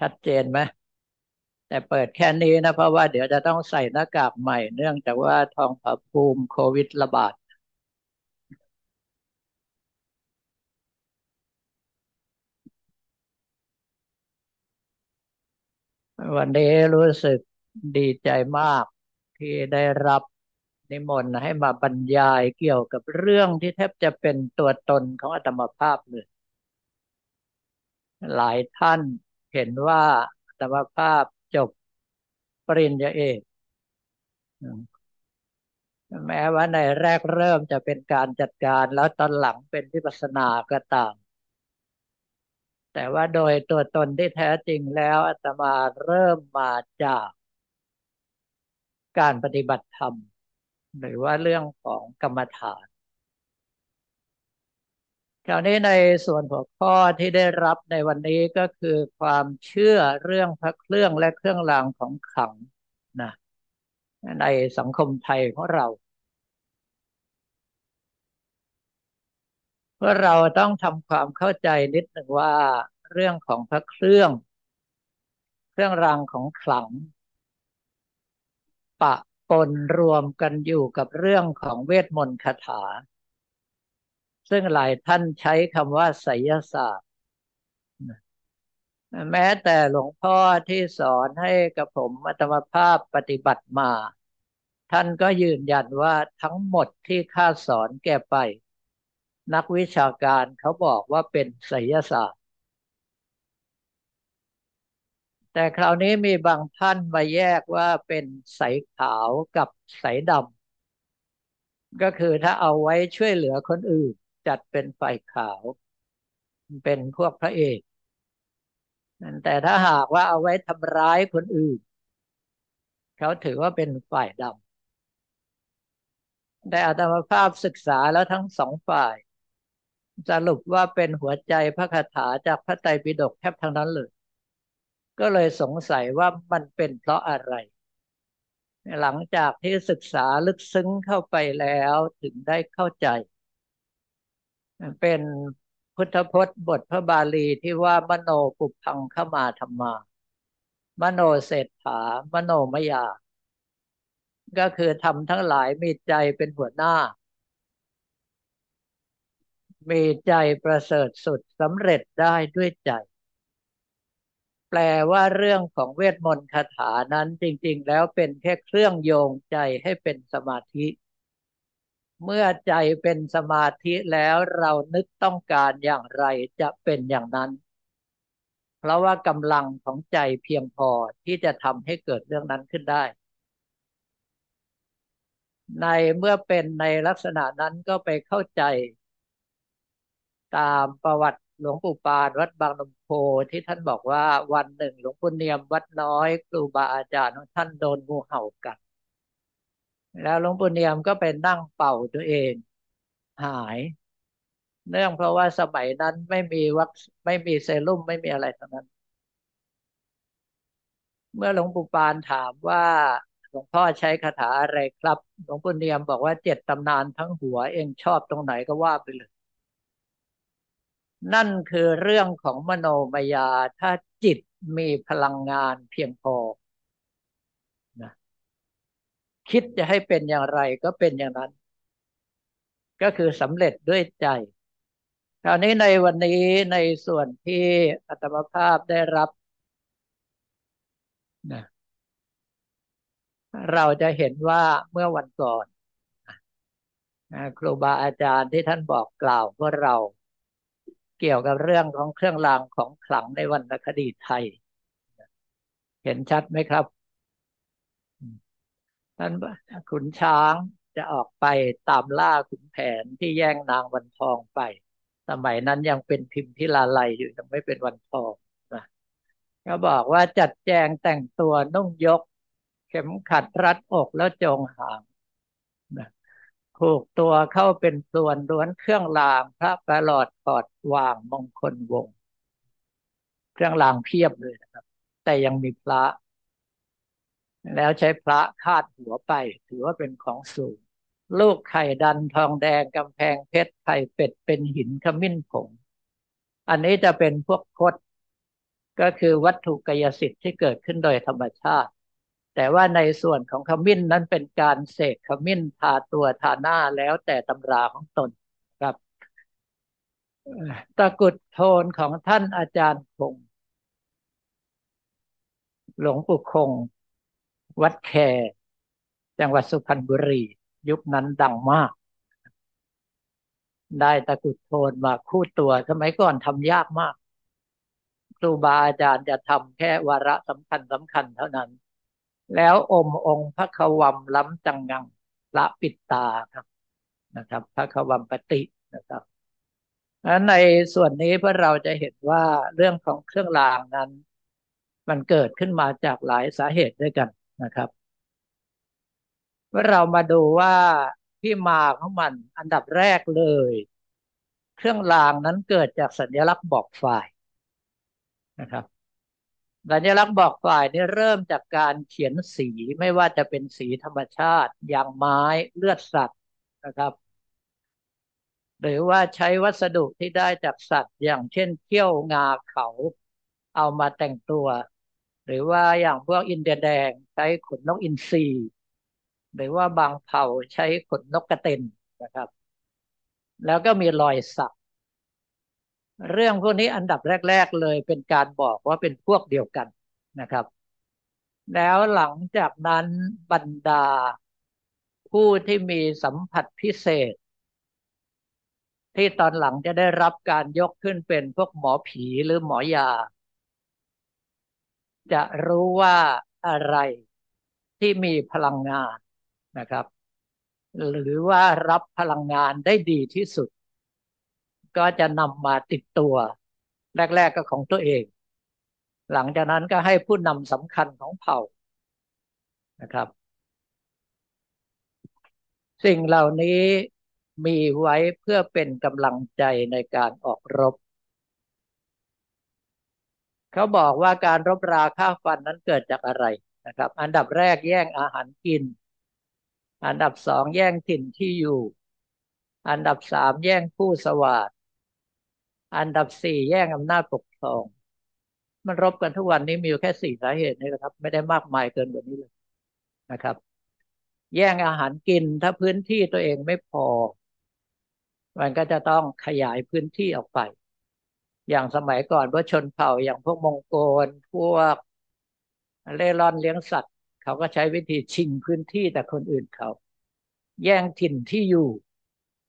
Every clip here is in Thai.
ชัดเจนไหมแต่เปิดแค่นี้นะ เพราะว่าเดี๋ยวจะต้องใส่หน้ากากใหม่ เนื่องจากว่าทองผาภูมิโควิดระบาดวันนี้รู้สึกดีใจมากที่ได้รับนิมนต์ให้มาบรรยายเกี่ยวกับเรื่องที่แทบจะเป็นตัวตนของอาตมาภาพเลย หลายท่าน เห็นว่าอาตมภาพจบปริญญาเอกแม้ว่าในแรกเริ่มจะเป็นการจัดการแล้วตอนหลังเป็นวิปัสสนาก็ตาม แต่ว่าโดยตัวตนที่แท้จริงแล้วอาตมาเริ่มมาจากการปฏิบัติธรรม หรือว่าเรื่องของกรรมฐาน คราวนี้ในส่วนหัวข้อที่ได้รับในวันนี้ก็คือความเชื่อเรื่องพระเครื่องและเครื่องรางของขลังนะในสังคมไทยของเราเพื่อเราต้องทำความเข้าใจนิดหนึ่งว่าเรื่องของพระเครื่อง เครื่องรางของขลัง ปะปนรวมกันอยู่กับเรื่องของเวทมนต์คาถา ซึ่งหลายท่านใช้คำว่าไสยศาสตร์ แม้แต่หลวงพ่อที่สอนให้กับผมอัตมภาพปฏิบัติมา ท่านก็ยืนยันว่าทั้งหมดที่ข้าสอนแก่ไป นักวิชาการเขาบอกว่าเป็นไสยศาสตร์ แต่คราวนี้มีบางท่านมาแยกว่าเป็นสายขาวกับสายดำก็คือถ้าเอาไว้ช่วยเหลือคนอื่น จัดเป็นฝ่ายขาว เป็นพวกพระเอกแต่ถ้าหากว่าเอาไว้ทำร้ายคนอื่น เขาถือว่าเป็นฝ่ายดำแต่อาตมาภาพศึกษาแล้วทั้งสองฝ่าย สรุปว่าเป็นหัวใจพระคาถาจากพระไตรปิฎกแทบทั้งนั้นเลย ก็เลยสงสัยว่ามันเป็นเพราะอะไร หลังจากที่ศึกษาลึกซึ้งเข้าไปแล้วถึงได้เข้าใจ เป็นพุทธพจน์บทพระบาลีที่ว่ามโนปุพังขมาธรรมา มโนเศรษฐามโนมยา ก็คือทำทั้งหลายมีใจเป็นหัวหน้า มีใจประเสริฐสุดสำเร็จได้ด้วยใจ แปลว่าเรื่องของเวทมนต์คาถานั้นจริง ๆ แล้วเป็นแค่เครื่องโยงใจให้เป็นสมาธิ เมื่อใจเป็นสมาธิแล้วเรานึกต้องการอย่างไรจะเป็นอย่างนั้น เพราะว่ากำลังของใจเพียงพอที่จะทำให้เกิดเรื่องนั้นขึ้นได้ ในเมื่อเป็นในลักษณะนั้นก็ไปเข้าใจ ตามประวัติหลวงปู่ปานวัดบางนมโพที่ท่านบอกว่าวันหนึ่งหลวงปู่เนียมวัดน้อยครูบาอาจารย์ของท่านโดนงูเห่ากัด แล้วหลวงปู่เนียมก็ไปนั่งเป่าตัวเอง หาย เนื่องเพราะว่าสมัยนั้นไม่มีวัคไม่มีเซรุ่มไม่มีอะไรทั้งนั้น เมื่อหลวงปู่ปานถามว่าหลวงพ่อใช้คาถาอะไรครับ หลวงปู่เนียมบอกว่าเจ็ดตำนานทั้งหัวเองชอบตรงไหนก็ว่าไปเลย นั่นคือเรื่องของมโนมยาถ้าจิตมีพลังงานเพียงพอ คิดจะให้เป็นอย่างไรก็เป็นอย่างนั้น ก็คือสำเร็จด้วยใจคราวนี้ในวันนี้ในส่วนที่อัตมภาพได้รับนะเราจะเห็นว่าเมื่อวันก่อนครูบาอาจารย์ที่ท่านบอกกล่าวพวกเราเกี่ยวกับเรื่องของเครื่องรางของขลังในวรรณคดีไทย เห็นชัดไหมครับ ท่านขุนช้างจะออกไปตามล่าขุนแผนที่แย่งนางวันทองไป สมัยนั้นยังเป็นพิมพิลาไลอยู่ยังไม่เป็นวันทองนะก็บอกว่าจัดแจงแต่งตัวนุ่งยก เข็มขัดรัดอกแล้วจงหางนะผูกตัวเข้าเป็นส่วนล้วนเครื่องรางพระประหลอดกอดวางมงคลวง เครื่องรางเพียบเลยนะครับ แต่ยังมีพระ แล้วใช้พระคาดหัวไป ถือว่าเป็นของสูง ลูกไข่ดันทองแดงกำแพงเพชรไข่เป็ดเป็นหินขมิ้นผง อันนี้จะเป็นพวกคดก็คือวัตถุกายสิทธิ์ที่เกิดขึ้นโดยธรรมชาติ แต่ว่าในส่วนของขมิ้นนั้นเป็นการเสกขมิ้นทาตัวทาหน้าแล้วแต่ตำราของตนครับตะกุดโทนของท่านอาจารย์คง หลวงปู่คง วัดแคจังหวัดสุพรรณบุรี ยุคนั้นดังมาก ได้ตะกุดโทนมาคู่ตัวสมัยก่อนทำยากมากครูบาอาจารย์จะทำแค่วาระสำคัญสำคัญเท่านั้น แล้วอมองค์พระขวัมล้ำจังงังละปิดตาครับนะครับ พระขวัมปฏินะครับในส่วนนี้พวกเราจะเห็นว่าเรื่องของเครื่องรางนั้น มันเกิดขึ้นมาจากหลายสาเหตุด้วยกัน นะครับเมื่อเรามาดูว่าที่มาของมันอันดับแรกเลย เครื่องรางนั้นเกิดจากสัญลักษณ์บอกฝ่ายนะครับสัญลักษณ์บอกฝ่ายนี่เริ่มจากการเขียนสีไม่ว่าจะเป็นสีธรรมชาติ อย่างไม้เลือดสัตว์นะครับ หรือว่าใช้วัสดุที่ได้จากสัตว์อย่างเช่นเขี้ยวงาเขาเอามาแต่งตัว หรือว่าอย่างพวกอินเดียแดงใช้ขนนกอินทรีหรือว่าบางเผ่าใช้ขนนกกระเต็นนะครับ แล้วก็มีรอยสัก เรื่องพวกนี้อันดับแรก ๆ เลยเป็นการบอกว่าเป็นพวกเดียวกันนะครับ แล้วหลังจากนั้นบรรดาผู้ที่มีสัมผัสพิเศษ ที่ตอนหลังจะได้รับการยกขึ้นเป็นพวกหมอผีหรือหมอยา จะรู้ว่าอะไรที่มีพลังงานนะครับ หรือว่ารับพลังงานได้ดีที่สุด ก็จะนำมาติดตัว แรก ๆก็ของตัวเอง หลังจากนั้นก็ให้ผู้นำสำคัญของเผ่านะครับ สิ่งเหล่านี้มีไว้เพื่อเป็นกำลังใจในการออกรบ เขาบอกว่าการรบราฆ่าฟันนั้นเกิดจากอะไรนะครับ อันดับแรกแย่งอาหารกิน อันดับสองแย่งถิ่นที่อยู่ อันดับสามแย่งผู้สวัสดอันดับสี่แย่งอำนาจปกครอง มันรบกันทุกวันนี้มีอยู่แค่สี่สาเหตุนี่แหละครับ ไม่ได้มากมายเกินกว่านี้เลยนะครับ แย่งอาหารกินถ้าพื้นที่ตัวเองไม่พอ มันก็จะต้องขยายพื้นที่ออกไป อย่างสมัยก่อนพวกชนเผ่าอย่างพวกมองโกลพวกเล่ร่อนเลี้ยงสัตว์ เขาก็ใช้วิธีชิงพื้นที่แต่คนอื่นเขา แย่งถิ่นที่อยู่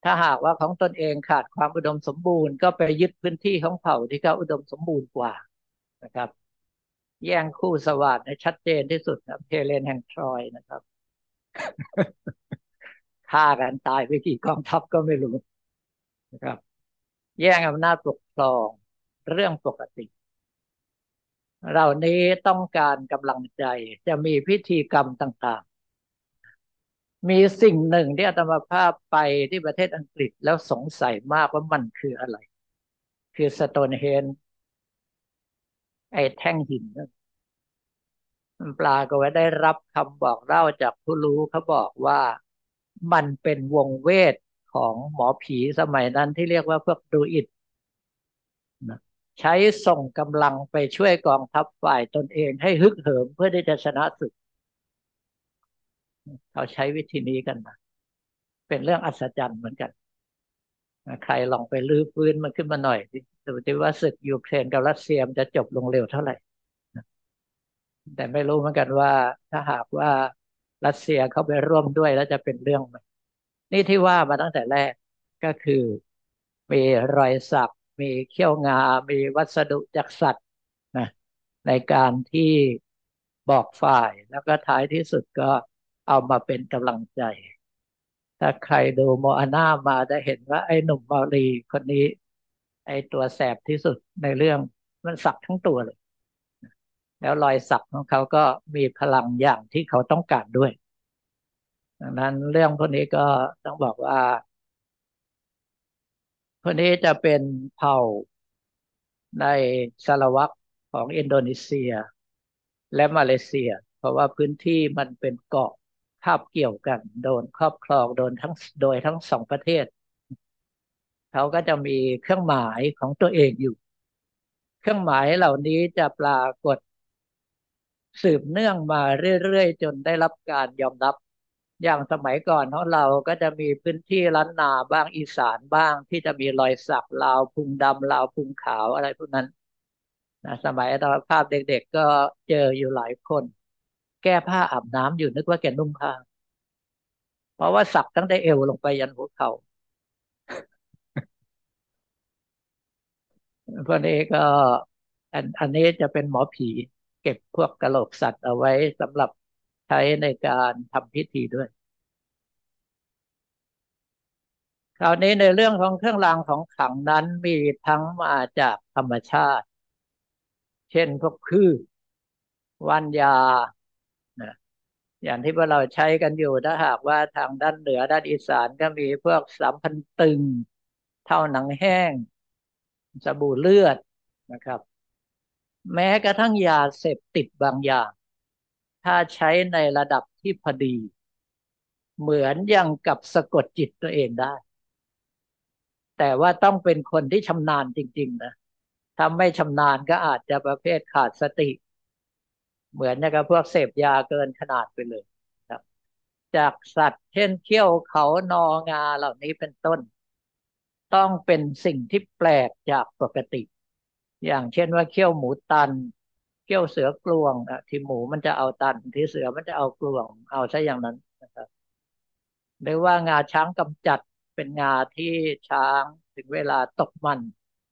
ถ้าหากว่าของตนเองขาดความอุดมสมบูรณ์ก็ไปยึดพื้นที่ของเผ่าที่เขาอุดมสมบูรณ์กว่านะครับ แย่งคู่สวัสดิ์ชัดเจนที่สุดนะเพเลนแห่งทรอยนะครับฆ่ากันตายไปกี่กองทัพก็ไม่รู้นะครับ แย่งอำนาจปกครอง เรื่องปกติเหล่านี้ต้องการกำลังใจจะมีพิธีกรรมต่างๆ มีสิ่งหนึ่งที่อาตมาภาพไปที่ประเทศอังกฤษแล้วสงสัยมากว่ามันคืออะไร คือสโตนเฮนไอ้แท่งหินมันปลาก็ว่าได้รับคำบอกเล่าจากผู้รู้เขาบอกว่ามันเป็นวงเวทของหมอผีสมัยนั้นที่เรียกว่าพวกดูอิด ใช้ส่งกำลังไปช่วยกองทัพฝ่ายตนเองให้ฮึกเหิมเพื่อที่จะชนะศึก เขาใช้วิธีนี้กันมาเป็นเรื่องอัศจรรย์เหมือนกันใครลองไปลื้อฟื้นมันขึ้นมาหน่อยดูดิว่าศึกยูเครนกับรัสเซียมจะจบลงเร็วเท่าไหร่ แต่ไม่รู้เหมือนกันว่า ถ้าหากว่ารัสเซียเข้าไปร่วมด้วยแล้วจะเป็นเรื่องไหมนี่ที่ว่ามาตั้งแต่แรกก็คือมีรอยสัก มีเขี้ยวงา มีวัสดุจากสัตว์นะในการที่บอกฝ่าย แล้วก็ท้ายที่สุดก็เอามาเป็นกำลังใจ ถ้าใครดูโมอาน่ามาจะเห็นว่าไอ้หนุ่มมาลีคนนี้ ไอ้ตัวแสบที่สุดในเรื่องมันสักทั้งตัวเลย แล้วรอยสักของเขาก็มีพลังอย่างที่เขาต้องการด้วย ดังนั้นเรื่องพวกนี้ก็ต้องบอกว่า คนนี้จะเป็นเผ่าในสารวัตของอินโดนีเซีย และมาเลเซีย เพราะว่าพื้นที่มันเป็นเกาะภาพเกี่ยวกัน โดนครอบครองโดนทั้งโดยทั้งสองประเทศ เขาก็จะมีเครื่องหมายของตัวเองอยู่ เครื่องหมายเหล่านี้จะปรากฏสืบเนื่องมาเรื่อยๆ จนได้รับการยอมรับ อย่างสมัยก่อนของเราก็จะมีพื้นที่ล้านนาบ้างอีสานบ้างที่จะมีรอยสักลาวพุงดำลาวพุงขาวอะไรพวกนั้นนะสมัยตอนภาพเด็ก ๆ ก็เจออยู่หลายคน แก้ผ้าอาบน้ำอยู่นึกว่าแกนุ่งผ้าเพราะว่าสักตั้งแต่เอวลงไปยันหัวเขา่าพวกนี้ก็อันอันนี้จะเป็นหมอผี เก็บพวกกระโหลกสัตว์เอาไว้สำหรับ ใช้ในการทำพิธีด้วย คราวนี้ในเรื่องของเครื่องรางของขลังนั้นมีทั้งมาจากธรรมชาติ เช่นพวกคือวันยานะอย่างที่พวกเราใช้กันอยู่ถ้าหากว่าทางด้านเหนือด้านอีสานก็มีพวกสามพันตึง เท่าหนังแห้ง สบู่เลือดนะครับ แม้กระทั่งยาเสพติดบางอย่าง ถ้าใช้ในระดับที่พอดี เหมือนอยังกับสะกดจิตตัวเองได้ แต่ว่าต้องเป็นคนที่ชำนาญจริง ๆ นะถ้าไม่ชำนาญก็อาจจะประเภทขาดสติ เหมือนกับพวกเสพยาเกินขนาดไปเลยครับ จากสัตว์เช่นเขี้ยวเขานองาเหล่านี้เป็นต้น ต้องเป็นสิ่งที่แปลกจากปกติ อย่างเช่นว่าเขี้ยวหมูตัน เขี้ยวเสือกลวงอะที่หมูมันจะเอาตัน ที่เสือมันจะเอากลวง เอาซะอย่างนั้นนะครับหรือว่างาช้างกำจัดเป็นงาที่ช้างถึงเวลาตกมัน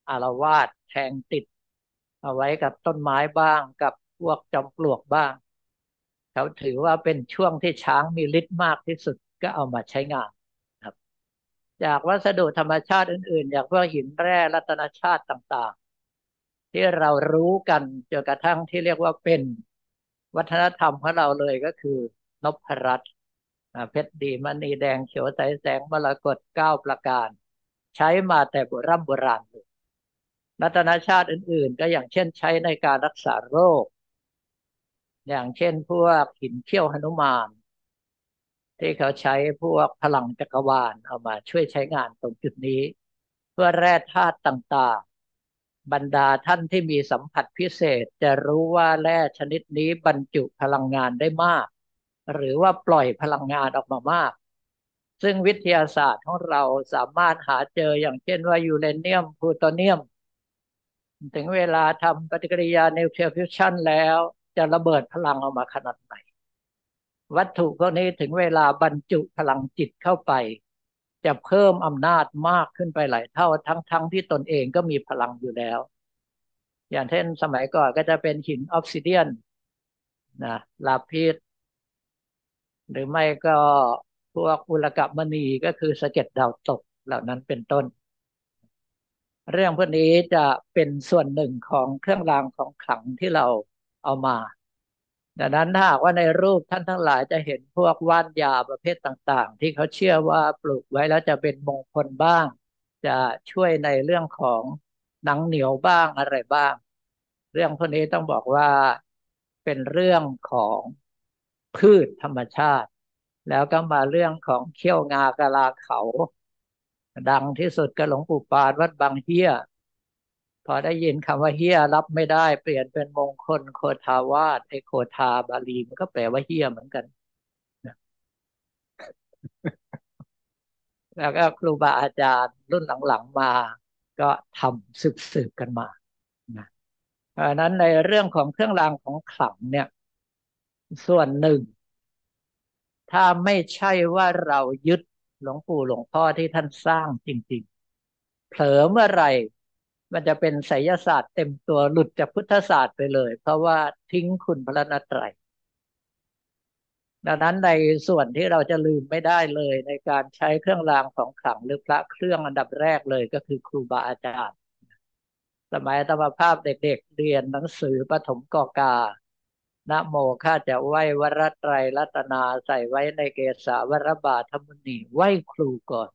อารวาสแทงติด เอาไว้กับต้นไม้บ้างกับพวกจอมปลวกบ้างเขาถือว่าเป็นช่วงที่ช้างมีฤทธิ์มากที่สุดก็เอามาใช้งานครับ จากวัสดุธรรมชาติอื่น ๆ อย่างพวกหินแร่รัตนชาติต่างๆ ที่เรารู้กันจนกระทั่งที่เรียกว่าเป็นวัฒนธรรมของเราเลยก็คือนพรัตน์เพชรดีมณีแดงเขียวใสแสงมรกตเก้าประการ ใช้มาแต่โบรโบราณเลยรัตนชาติอื่น ๆ ก็อย่างเช่นใช้ในการรักษาโรค อย่างเช่นพวกหินเขี้ยวหนุมาน ที่เขาใช้พวกพลังจักรวาลเอามาช่วยใช้งานตรงจุดนี้ เพื่อแร่ธาตุต่าง บรรดาท่านที่มีสัมผัสพิเศษ จะรู้ว่าแร่ชนิดนี้บรรจุพลังงานได้มาก หรือว่าปล่อยพลังงานออกมามาก ซึ่งวิทยาศาสตร์ของเราสามารถหาเจออย่างเช่นว่ายูเรเนียมพลูโตเนียม ถึงเวลาทำปฏิกิริยานิวเคลียร์ฟิวชันแล้วจะระเบิดพลังออกมาขนาดไหน วัตถุพวกนี้ถึงเวลาบรรจุพลังจิตเข้าไป จะเพิ่มอำนาจมากขึ้นไปหลายเท่าทั้งๆทที่ตนเองก็มีพลังอยู่แล้ว อย่างเช่นสมัยก่อนก็จะเป็นหินออกซิเดียนนะลาพิษหรือไม่ก็พวกอุลกะมณีก็คือสะเก็ดดาวตกเหล่านั้นเป็นต้น เรื่องพวกนี้จะเป็นส่วนหนึ่งของเครื่องรางของขลังที่เราเอามา ดังนั้นถ้าหากว่าในรูปท่านทั้งหลายจะเห็นพวกว่านยาประเภทต่างๆ ที่เขาเชื่อว่าปลูกไว้แล้วจะเป็นมงคลบ้าง จะช่วยในเรื่องของหนังเหนียวบ้างอะไรบ้าง เรื่องพวกนี้ต้องบอกว่าเป็นเรื่องของพืชธรรมชาติ แล้วก็มาเรื่องของเขี้ยวงากะลาเขา ดังที่สุดก็หลวงปู่ปานวัดบางเฮีย พอได้ยินคำว่าเฮียรับไม่ได้ เปลี่ยนเป็นมงคลโคทาวาสไอโคทาบาลีมันก็แปลว่าเฮียเหมือนกันแล้วก็ครูบาอาจารย์รุ่นหลังๆมา ก็ทำสืบๆกันมานะเพราะนั้นในเรื่องของเครื่องรางของขลังเนี่ย ส่วนหนึ่ง ถ้าไม่ใช่ว่าเรายึดหลวงปู่หลวงพ่อที่ท่านสร้างจริง ๆ เผลอเมื่อไหร่ มันจะเป็นไสยศาสตร์เต็มตัวหลุดจากพุทธศาสตร์ไปเลย เพราะว่าทิ้งคุณพระนตรัยดังนั้นในส่วนที่เราจะลืมไม่ได้เลยในการใช้เครื่องรางของขลังหรือพระเครื่องอันดับแรกเลยก็คือครูบาอาจารย์ สมัยธรรมภาพเด็กๆเรียนหนังสือปฐมกอกานะโมข้าจะไหว้วรไตรรัตนาใส่ไว้ในเกศาวรบาทมุนีไหว้ครูก่อน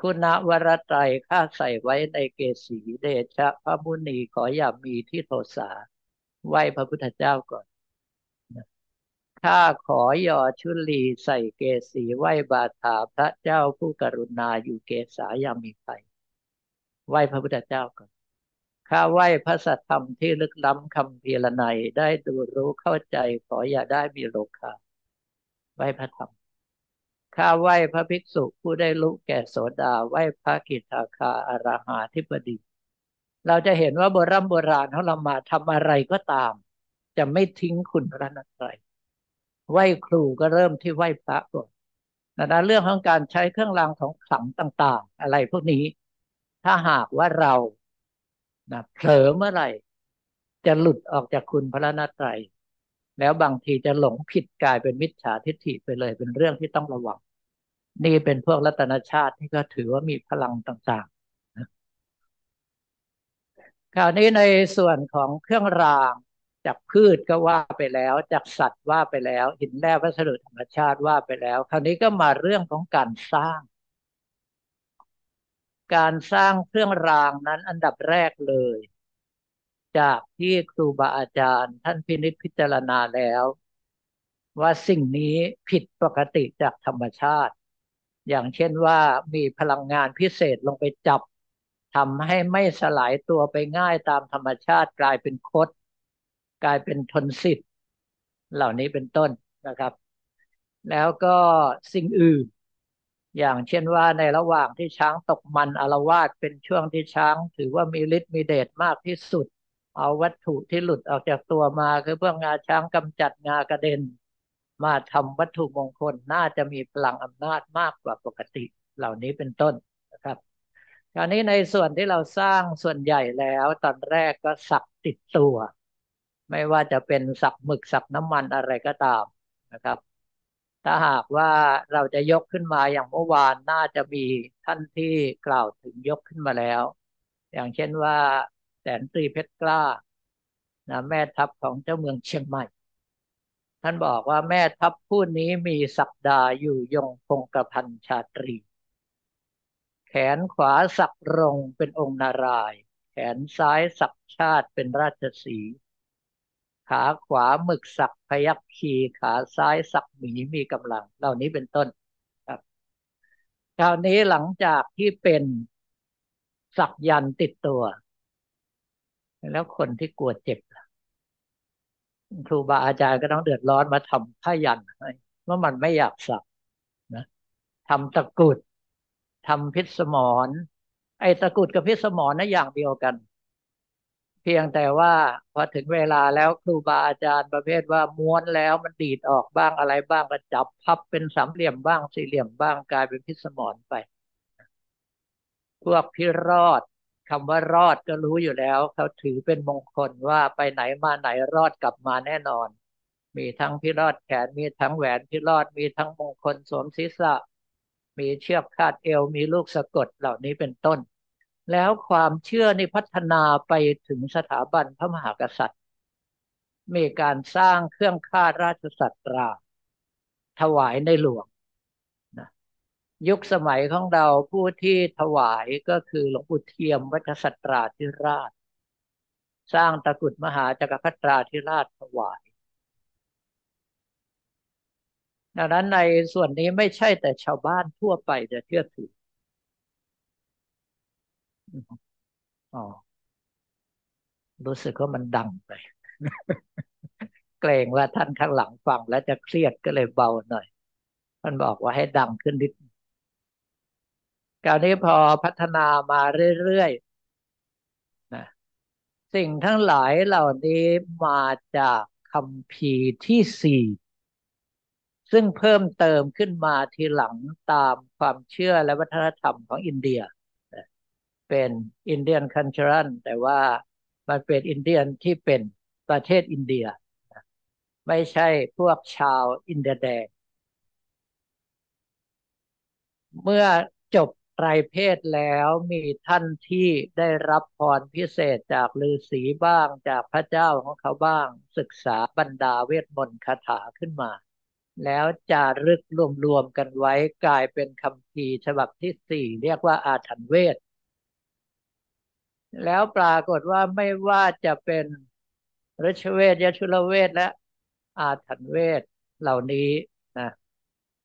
คุณวรไตรข้าใส่ไว้ในเกศีเดชะพระมุนีขออย่ามีที่โทสาไหวพระพุทธเจ้าก่อนข้าขอยอชุลีใส่เกศีไหวบาทาพระเจ้าผู้กรุณาอยู่เกษายามีไฟไหวพระพุทธเจ้าก่อนข้าไหวพระสัทธรรมที่ลึกล้ำคำเพีรนัยได้ดูรู้เข้าใจขออย่าได้มีโลคาไหวพระธรรม ข้าไหว้พระภิกษุผู้ได้รู้แก่โสดาไหว้พระกิตาคาอาราหาธิบดี เราจะเห็นว่าโบราณโบราณเขาเรามาทำอะไรก็ตาม จะไม่ทิ้งคุณพระนัตรไหว้ครูก็เริ่มที่ไหว้พระก่อนดังนั้นเรื่องของการใช้เครื่องรางของขลังต่าง ๆ อะไรพวกนี้ ถ้าหากว่าเรานะเผลอเมื่อไหร่ จะหลุดออกจากคุณพระนัตรัย แล้วบางทีจะหลงผิดกลายเป็นมิจฉาทิฏฐิไปเลย เป็นเรื่องที่ต้องระวัง นี่เป็นพวกรัตนชาติที่ก็ถือว่ามีพลังต่างๆนะคราวนี้ในส่วนของเครื่องรางจากพืชก็ว่าไปแล้วจากสัตว์ว่าไปแล้ว หินแร่วัสดุธรรมชาติว่าไปแล้ว คราวนี้ก็มาเรื่องของการสร้าง การสร้างเครื่องรางนั้นอันดับแรกเลย จากที่ครูบาอาจารย์ ท่านพินิจพิจารณาแล้ว ว่าสิ่งนี้ผิดปกติจากธรรมชาติ อย่างเช่นว่ามีพลังงานพิเศษลงไปจับทำให้ไม่สลายตัวไปง่ายตามธรรมชาติกลายเป็นคดกลายเป็นทนสิทธิ์เหล่านี้เป็นต้นนะครับ แล้วก็สิ่งอื่น อย่างเช่นว่าในระหว่างที่ช้างตกมันอารวาสเป็นช่วงที่ช้าง ถือว่ามีฤทธิ์มีเดชมากที่สุด เอาวัตถุที่หลุดออกจากตัวมาคือพื่องาช้างกำจัดงากระเด็น มาทำวัตถุมงคลน่าจะมีพลังอำนาจมากกว่าปกติเหล่านี้เป็นต้นนะครับคราวนี้ในส่วนที่เราสร้างส่วนใหญ่แล้วตอนแรกก็สักติดตัว ไม่ว่าจะเป็นสักหมึกสักน้ำมันอะไรก็ตามนะครับ ถ้าหากว่าเราจะยกขึ้นมาอย่างเมื่อวานน่าจะมีท่านที่กล่าวถึงยกขึ้นมาแล้ว อย่างเช่นว่า แสนตรีเพชรกล้านะแม่ทัพของเจ้าเมืองเชียงใหม่ ท่านบอกว่าแม่ทัพผู้นี้มีศักดาอยู่ยงคงกระพันชาตรี แขนขวาสักรงเป็นองค์นารายแขนซ้ายสักชาติเป็นราชสีขาขวาหมึกสักพยักขีขาซ้ายสักหมีมีกำลัง เหล่านี้เป็นต้นครับคราวนี้หลังจากที่เป็นสักยันติดตัว แล้วคนที่กลัวเจ็บครูบาอาจารย์ก็ต้องเดือดร้อนมาทำผ้ายันให้เมื่อมันไม่อยากสักนะทำตะกุดทำพิษสมรไอ้ตะกุดกับพิษสมรนนะอย่างเดียวกัน เพียงแต่ว่าพอถึงเวลาแล้วครูบาอาจารย์ประเภทว่าม้วนแล้วมันดีดออกบ้างอะไรบ้างก็จับพับเป็นสามเหลี่ยมบ้างสี่เหลี่ยมบ้างกลายเป็นพิษสมรไป พวกพิรอด คำว่ารอดก็รู้อยู่แล้ว เขาถือเป็นมงคลว่าไปไหนมาไหนรอดกลับมาแน่นอน มีทั้งพิรอดแขนมีทั้งแหวนพิรอดมีทั้งมงคลสวมศีรษะ มีเชือกคาดเอว มีลูกสะกดเหล่านี้เป็นต้น แล้วความเชื่อนี่พัฒนาไปถึงสถาบันพระมหากษัตริย์ มีการสร้างเครื่องคาดราชสัตราถวายในหลวง ยุคสมัยของเราผู้ที่ถวายก็คือหลวงปู่เทียมวัชสัตราธิราช สร้างตะกุดมหาจักรพรรตราธิราชถวาย ดังนั้นในส่วนนี้ไม่ใช่แต่ชาวบ้านทั่วไปจะเชื่อถืออ๋อรู้สึกว่ามันดังไป เกรงว่าท่านข้างหลังฟังแล้วจะเครียดก็เลยเบาหน่อยท่านบอกว่าให้ดังขึ้นนิด คราวนี้พอพัฒนามาเรื่อยๆนะสิ่งทั้งหลายเหล่านี้มาจากคำพีที่สี่ซึ่งเพิ่มเติมขึ้นมาทีหลังตามความเชื่อและวัฒนธรรมของอินเดีย เป็นอินเดียนคันชรันแต่ว่ามันเป็นอินเดียนที่เป็นประเทศอินเดีย ไม่ใช่พวกชาวอินเดียแดง เมื่อจบ รเพศแล้วมีท่านที่ได้รับพรพิเศษจากฤาษีบ้างจากพระเจ้าของเขาบ้าง ศึกษาบรรดาเวทมนต์คาถาขึ้นมา แล้วจารึกรวมๆกันไว้กลายเป็นคำพีฉบับที่สี่เรียกว่าอาถรรพ์เวท แล้วปรากฏว่าไม่ว่าจะเป็นฤชเวทยชุลเวทและอาถรรพ์เวทเหล่านี้นะ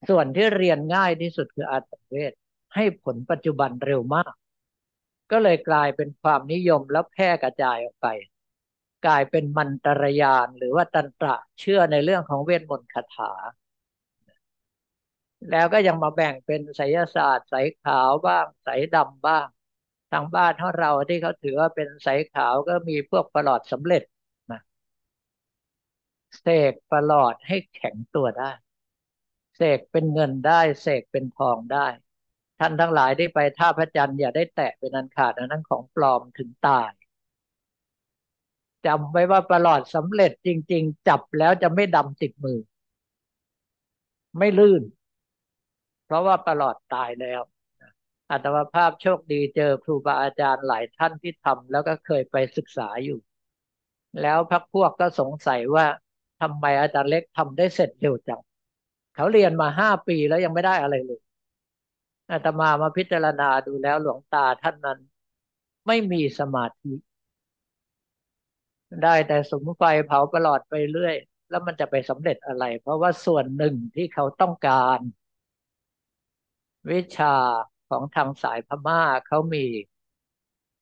ส่วนที่เรียนง่ายที่สุดคืออาถรรพ์เวท ให้ผลปัจจุบันเร็วมาก ก็เลยกลายเป็นความนิยมแล้วแพร่กระจายออกไป กลายเป็นมันตรยานหรือว่าตันตระเชื่อในเรื่องของเวทมนต์คาถา แล้วก็ยังมาแบ่งเป็นไสยศาสตร์สายขาวบ้างสายดำบ้างทางบ้านของเราที่เขาถือว่าเป็นสายขาวก็มีพวกประหลอดสำเร็จนะเสกประหลอดให้แข็งตัวได้ เสกเป็นเงินได้ เสกเป็นทองได้ ท่านทั้งหลายที่ไปท่าพระจันทร์อย่าได้แตะเป็นอันขาดอันนั้นของปลอมถึงตายจำไว้ว่าประหลอดสำเร็จจริง ๆ จับแล้วจะไม่ดำติดมือ ไม่ลื่น เพราะว่าประหลอดตายแล้วอัตมาภาพโชคดีเจอครูบาอาจารย์หลายท่านที่ทำแล้วก็เคยไปศึกษาอยู่ แล้วพักพวกก็สงสัยว่าทำไมอาจารย์เล็กทำได้เสร็จเร็วจังเขาเรียนมาห้าปีแล้วยังไม่ได้อะไรเลย อาตมามาพิจารณาดูแล้วหลวงตาท่านนั้น ไม่มีสมาธิ ได้แต่สมไฟเผาประหลอดไปเรื่อย แล้วมันจะไปสำเร็จอะไร เพราะว่าส่วนหนึ่งที่เขาต้องการ วิชาของทางสายพม่าเขามี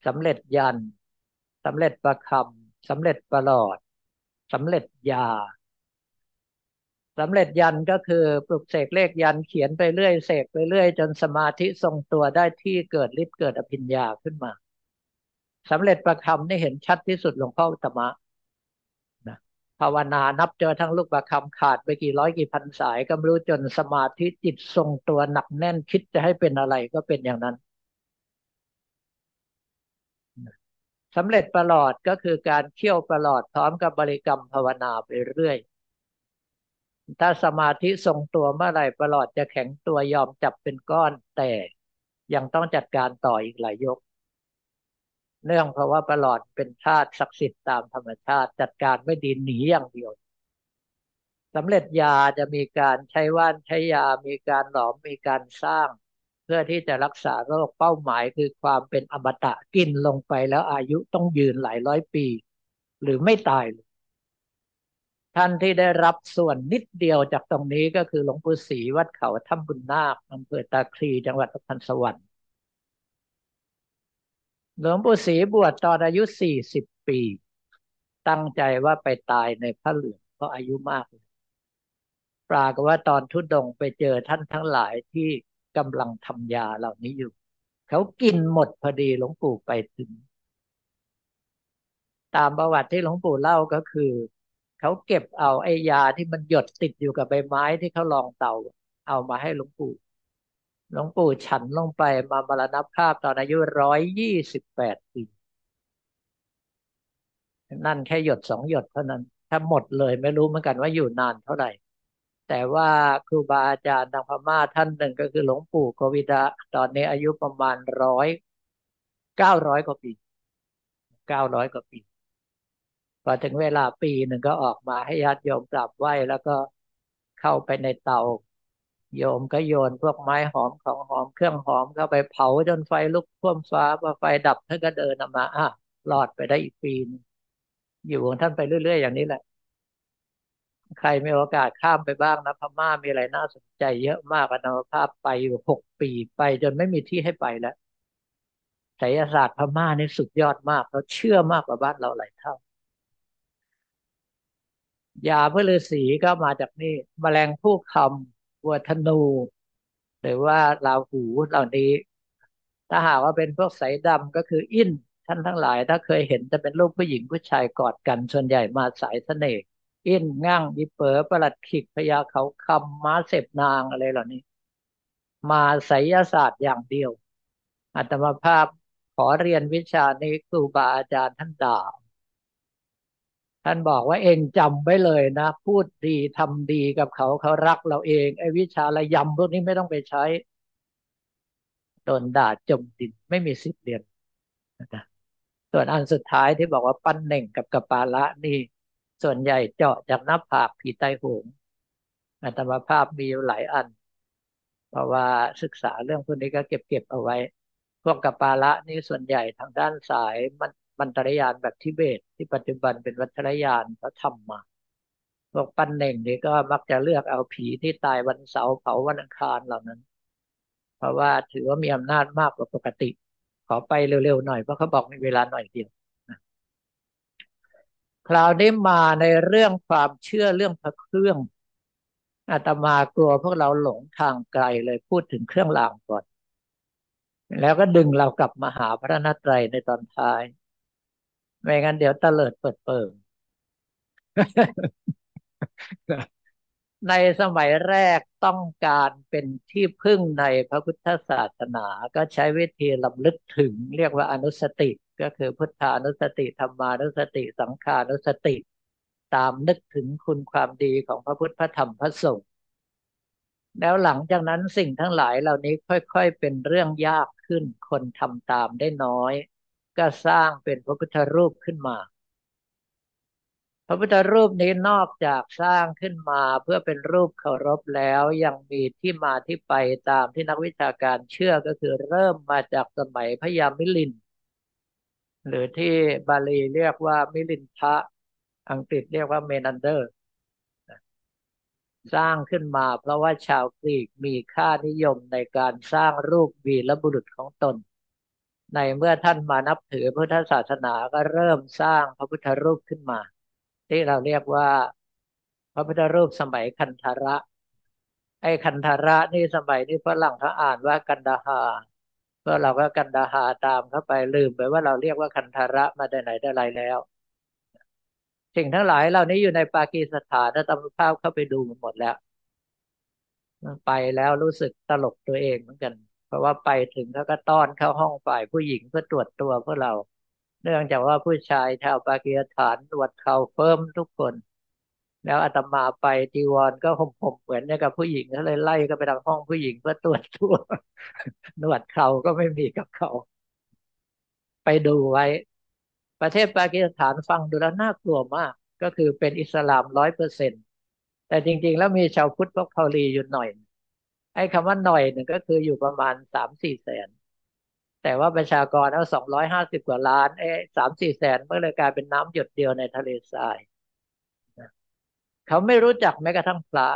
สำเร็จยันสำเร็จประคำสำเร็จประหลอดสำเร็จยา สำเร็จยันก็คือปลุกเสกเลขยันเขียนไปเรื่อยเสกไปเรื่อย จนสมาธิทรงตัวได้ที่เกิดฤทธิ์เกิดอภิญญาขึ้นมาสำเร็จประคำนี่เห็นชัดที่สุดหลวงพ่อธรรมะนะภาวนานับเจอทั้งลูกประคำขาดไปกี่ร้อยกี่พันสายก็รู้จนสมาธิจิตทรงตัวหนักแน่นคิดจะให้เป็นอะไรก็เป็นอย่างนั้นสำเร็จประหลอดก็คือการเขี่ยวประหลอดพร้อมกับบริกรรมภาวนาไปเรื่อย ถ้าสมาธิทรงตัวเมื่อไหร่ประหลอดจะแข็งตัวยอมจับเป็นก้อนแต่ยังต้องจัดการต่ออีกหลายยก เนื่องเพราะว่าประหลอดเป็นธาตุศักดิ์สิทธิ์ตามธรรมชาติ จัดการไม่ดีหนีอย่างเดียวสำเร็จยาจะมีการใช้ว่านใช้ยามีการหลอมมีการสร้าง เพื่อที่จะรักษาโรคเป้าหมายคือความเป็นอมตะกินลงไปแล้วอายุต้องยืนหลายร้อยปี หรือไม่ตายเลย ท่านที่ได้รับส่วนนิดเดียวจากตรงนี้ก็คือหลวงปู่ศรีวัดเขาถ้ำบุญนาคอำเภอตาคลีจังหวัดนครสวรรค์หลวงปู่ศรีบวชตอนอายุสี่สิบปี ตั้งใจว่าไปตายในพระเหลืองเพราะอายุมากเลยปรากฏว่าตอนทุดงไปเจอท่านทั้งหลายที่กำลังทำยาเหล่านี้อยู่ เขากินหมดพอดีหลวงปู่ไปถึง ตามประวัติที่หลวงปู่เล่าก็คือ เขาเก็บเอาไอ้ยาที่มันหยดติดอยู่กับใบไม้ที่เขาลองเตาเอามาให้หลวงปู่หลวงปู่ฉันลงไปมามรณภาพตอนอายุร้อยยี่สิบแปดปี นั่นแค่หยดสองหยดเท่านั้น ถ้าหมดเลยไม่รู้เหมือนกันว่าอยู่นานเท่าไหร่ แต่ว่าครูบาอาจารย์ทางพม่าท่านหนึ่งก็คือหลวงปู่โกวิดาตอนนี้อายุประมาณร้อยเก้าร้อยกว่าปีเก้าร้อยกว่าปี พอถึงเวลาปีหนึ่งก็ออกมาให้ญาติโยมกราบไหว้แล้วก็เข้าไปในเตา โยมก็โยนพวกไม้หอมของหอมเครื่องหอมเข้าไปเผาจนไฟลุกท่วมฟ้าพอไฟดับท่านก็เดินออกมาอะรอดไปได้อีกปีนอยู่ของท่านไปเรื่อย ๆ อย่างนี้แหละ ใครมีโอกาสข้ามไปบ้างนะพม่ามีอะไรน่าสนใจเยอะมากอนามภาพไปอยู่หกปีไปจนไม่มีที่ให้ไปแล้วไสยศาสตร์พม่านี่สุดยอดมากเขาเชื่อมากกว่าบ้านเราหลายเท่า ยาเพื่อฤาษีก็มาจากนี่มแมลงผู้คำวัวธนู หรือว่าลาหูเหล่านี้ ถ้าหากว่าเป็นพวกสายดำก็คืออินท่านทั้งหลาย ถ้าเคยเห็นจะเป็นรูปผู้หญิงผู้ชายกอดกัน ส่วนใหญ่มาสายเสน่ห์อินง่างดิเปอประหลัดขิกพญาเขาคำม้าเสพนางอะไรเหล่านี้ มาไสยศาสตร์อย่างเดียวอัตมาภาพขอเรียนวิชานี้ครูบาอาจารย์ท่านด่า ท่านบอกว่าเองจำไว้เลยนะ พูดดีทำดีกับเขาเขารักเราเองไอ้วิชาระยำพวกนี้ไม่ต้องไปใช้โดนด่าจมดินไม่มีสิทธิ์เรียนนะส่วนอันสุดท้ายที่บอกว่าปั้นเน่งกับกระปาละนี่ ส่วนใหญ่เจาะจากหน้าผากผีไตหงอัตมาภาพมีอยู่หลายอัน เพราะว่าศึกษาเรื่องพวกนี้ก็เก็บเก็บเอาไว้ พวกกระปาละนี่ส่วนใหญ่ทางด้านสายมัน มันตรยานแบบทิเบต ที่ปัจจุบันเป็นวัชรยานเขาทำมาพวกปั้นเน่งนี่ก็มักจะเลือกเอาผีที่ตายวันเสาร์เผาวันอังคารเหล่านั้น เพราะว่าถือว่ามีอำนาจมากกว่าปกติ ขอไปเร็วๆหน่อยเพราะเขาบอกมีเวลาหน่อยเดียวคราวนี้มาในเรื่องความเชื่อเรื่องพระเครื่องอาตมากลัวพวกเราหลงทางไกลเลยพูดถึงเครื่องรางก่อน แล้วก็ดึงเรากลับมาหาพระนัตรัยในตอนท้าย ไม่งั้นเดี๋ยวตะเลิดเปิดเปิงในสมัยแรกต้องการเป็นที่พึ่งในพระพุทธศาสนา ก็ใช้วิธีลำลึกถึง เรียกว่าอนุสติ ก็คือพุทธานุสติธรรมานุสติ สังขานุสติ ตามนึกถึงคุณความดีของพระพุทธพระธรรมพระสงฆ์แล้วหลังจากนั้นสิ่งทั้งหลายเหล่านี้ค่อย ๆ เป็นเรื่องยากขึ้นคนทำตามได้น้อย ก็สร้างเป็นพระพุทธรูปขึ้นมา พระพุทธรูปนี้นอกจากสร้างขึ้นมาเพื่อเป็นรูปเคารพแล้วยังมีที่มาที่ไปตามที่นักวิชาการเชื่อก็คือเริ่มมาจากสมัยพญามิลินท์ หรือที่บาลีเรียกว่ามิลินทะอังกฤษเรียกว่าเมนันเดอร์สร้างขึ้นมาเพราะว่าชาวกรีกมีค่านิยมในการสร้างรูปวีรบุรุษของตน ในเมื่อท่านมานับถือพุทธศาสนาก็เริ่มสร้างพระพุทธรูปขึ้นมา ที่เราเรียกว่าพระพุทธรูปสมัยคันธระ ไอ้คันธระนี่สมัยนี้ฝรั่งเขาอ่านว่ากันดาหาเพื่อเราก็กันดาหาตามเข้าไปลืมไปว่าเราเรียกว่าคันธระมาได้ไหนได้ไรแล้ว สิ่งทั้งหลายเหล่านี้อยู่ในปากีสถานถ้าตำภาพเข้าไปดูมันหมดแล้ว ไปแล้วรู้สึกตลกตัวเองเหมือนกัน ราะว่าไปถึงเขาก็ต้อนเข้าห้องฝ่ายผู้หญิงเพื่อตรวจตัวพวกเรา เนื่องจากว่าผู้ชายชาวปากีสถานตรวจเข่าเฟิร์มทุกคน แล้วอาตมาไปจีวรก็ห่มๆเหมือนกับผู้หญิงก็เลยไล่ก็ไปทางห้องผู้หญิงเพื่อตรวจตัวนวดเข่าก็ไม่มีกับเขา ไปดูไว้ ประเทศปากีสถานฟังดูแล้วน่ากลัวมาก ก็คือเป็นอิสลามร้อยเปอร์เซ็นต์แต่จริง ๆ แล้วมีชาวพุทธพวกพาลีอยู่หน่อย ไอ้คำว่าหน่อยหนึ่งก็คืออยู่ประมาณสามสี่แสน แต่ว่าประชากรเอาสองร้อยห้าสิบกว่าล้านเอ้สามสี่แสนเมื่อเลยกลายเป็นน้ำหยดเดียวในทะเลทรายเขาไม่รู้จักแม้กระทั่งพระ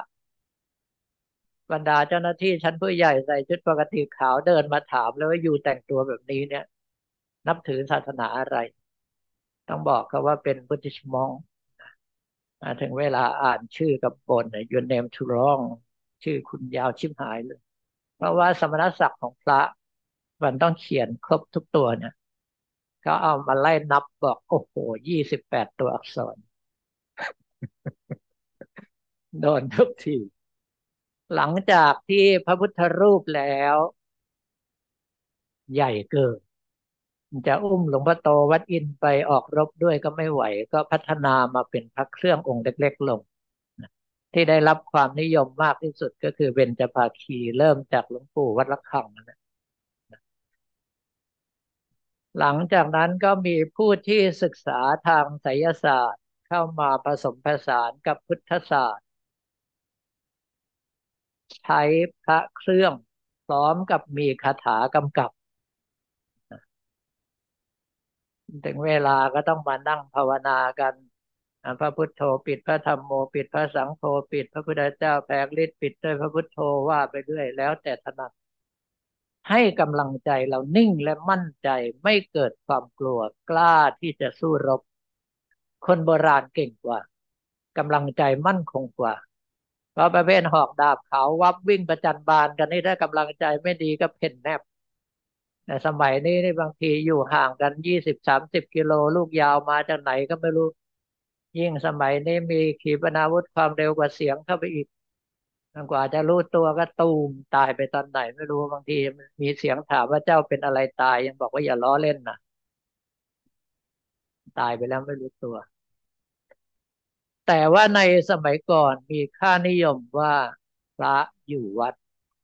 บรรดาเจ้าหน้าที่ชั้นผู้ใหญ่ใส่ชุดปกติขาวเดินมาถามแล้วว่าอยู่แต่งตัวแบบนี้เนี่ย นับถือศาสนาอะไร ต้องบอกเขาว่าเป็นพุทธิชมองมาถึงเวลาอ่านชื่อกับบนเนี่ย your name too long ชื่อคุณยาวชิบหายเลย เพราะว่าสมณศักดิ์ของพระ มันต้องเขียนครบทุกตัวเนี่ยเขาเอามาไล่นับบอกโอ้โหยี่สิบแปดตัวอักษร โดนทุกที หลังจากที่พระพุทธรูปแล้ว ใหญ่เกินจะอุ้มหลวงพ่อโตวัดอินไปออกรบด้วยก็ไม่ไหว ก็พัฒนามาเป็นพระเครื่ององค์เล็ก ๆ ลง ที่ได้รับความนิยมมากที่สุดก็คือเบญจภาคีเริ่มจากหลวงปู่วัดละคังนะหลังจากนั้นก็มีผู้ที่ศึกษาทางไสยศาสตร์เข้ามาผสมผสานกับพุทธศาสตร์ ใช้พระเครื่องพร้อมกับมีคาถากำกับ ถึงเวลาก็ต้องมานั่งภาวนากัน พระพุทโธปิดพระธรรมโมปิดพระสังโฆปิด พระพุทธเจ้าแผงฤทธิ์ปิดด้วยพระพุทโธว่าไปเรื่อยแล้วแต่ถนัดให้กำลังใจเรานิ่งและมั่นใจไม่เกิดความกลัวกล้าที่จะสู้รบ คนโบราณเก่งกว่ากำลังใจมั่นคงกว่า เพราะประเภทหอกดาบเขาวับวิ่งประจันบานกันนี่ถ้ากำลังใจไม่ดีก็เพ่นแนบแต่สมัยนี้นี่บางทีอยู่ห่างกันยี่สิบสามสิบกิโลลูกยาวมาจากไหนก็ไม่รู้ ยิ่งสมัยนี้มีขีปนาวุธความเร็วกว่าเสียงเข้าไปอีกกว่าจะรู้ตัวก็ตูมตายไปตอนไหน ไม่รู้บางทีมีเสียงถามว่าเจ้าเป็นอะไรตายยังบอกว่าอย่าล้อเล่นนะตายไปแล้วไม่รู้ตัว แต่ว่าในสมัยก่อนมีค่านิยมว่าพระอยู่วัด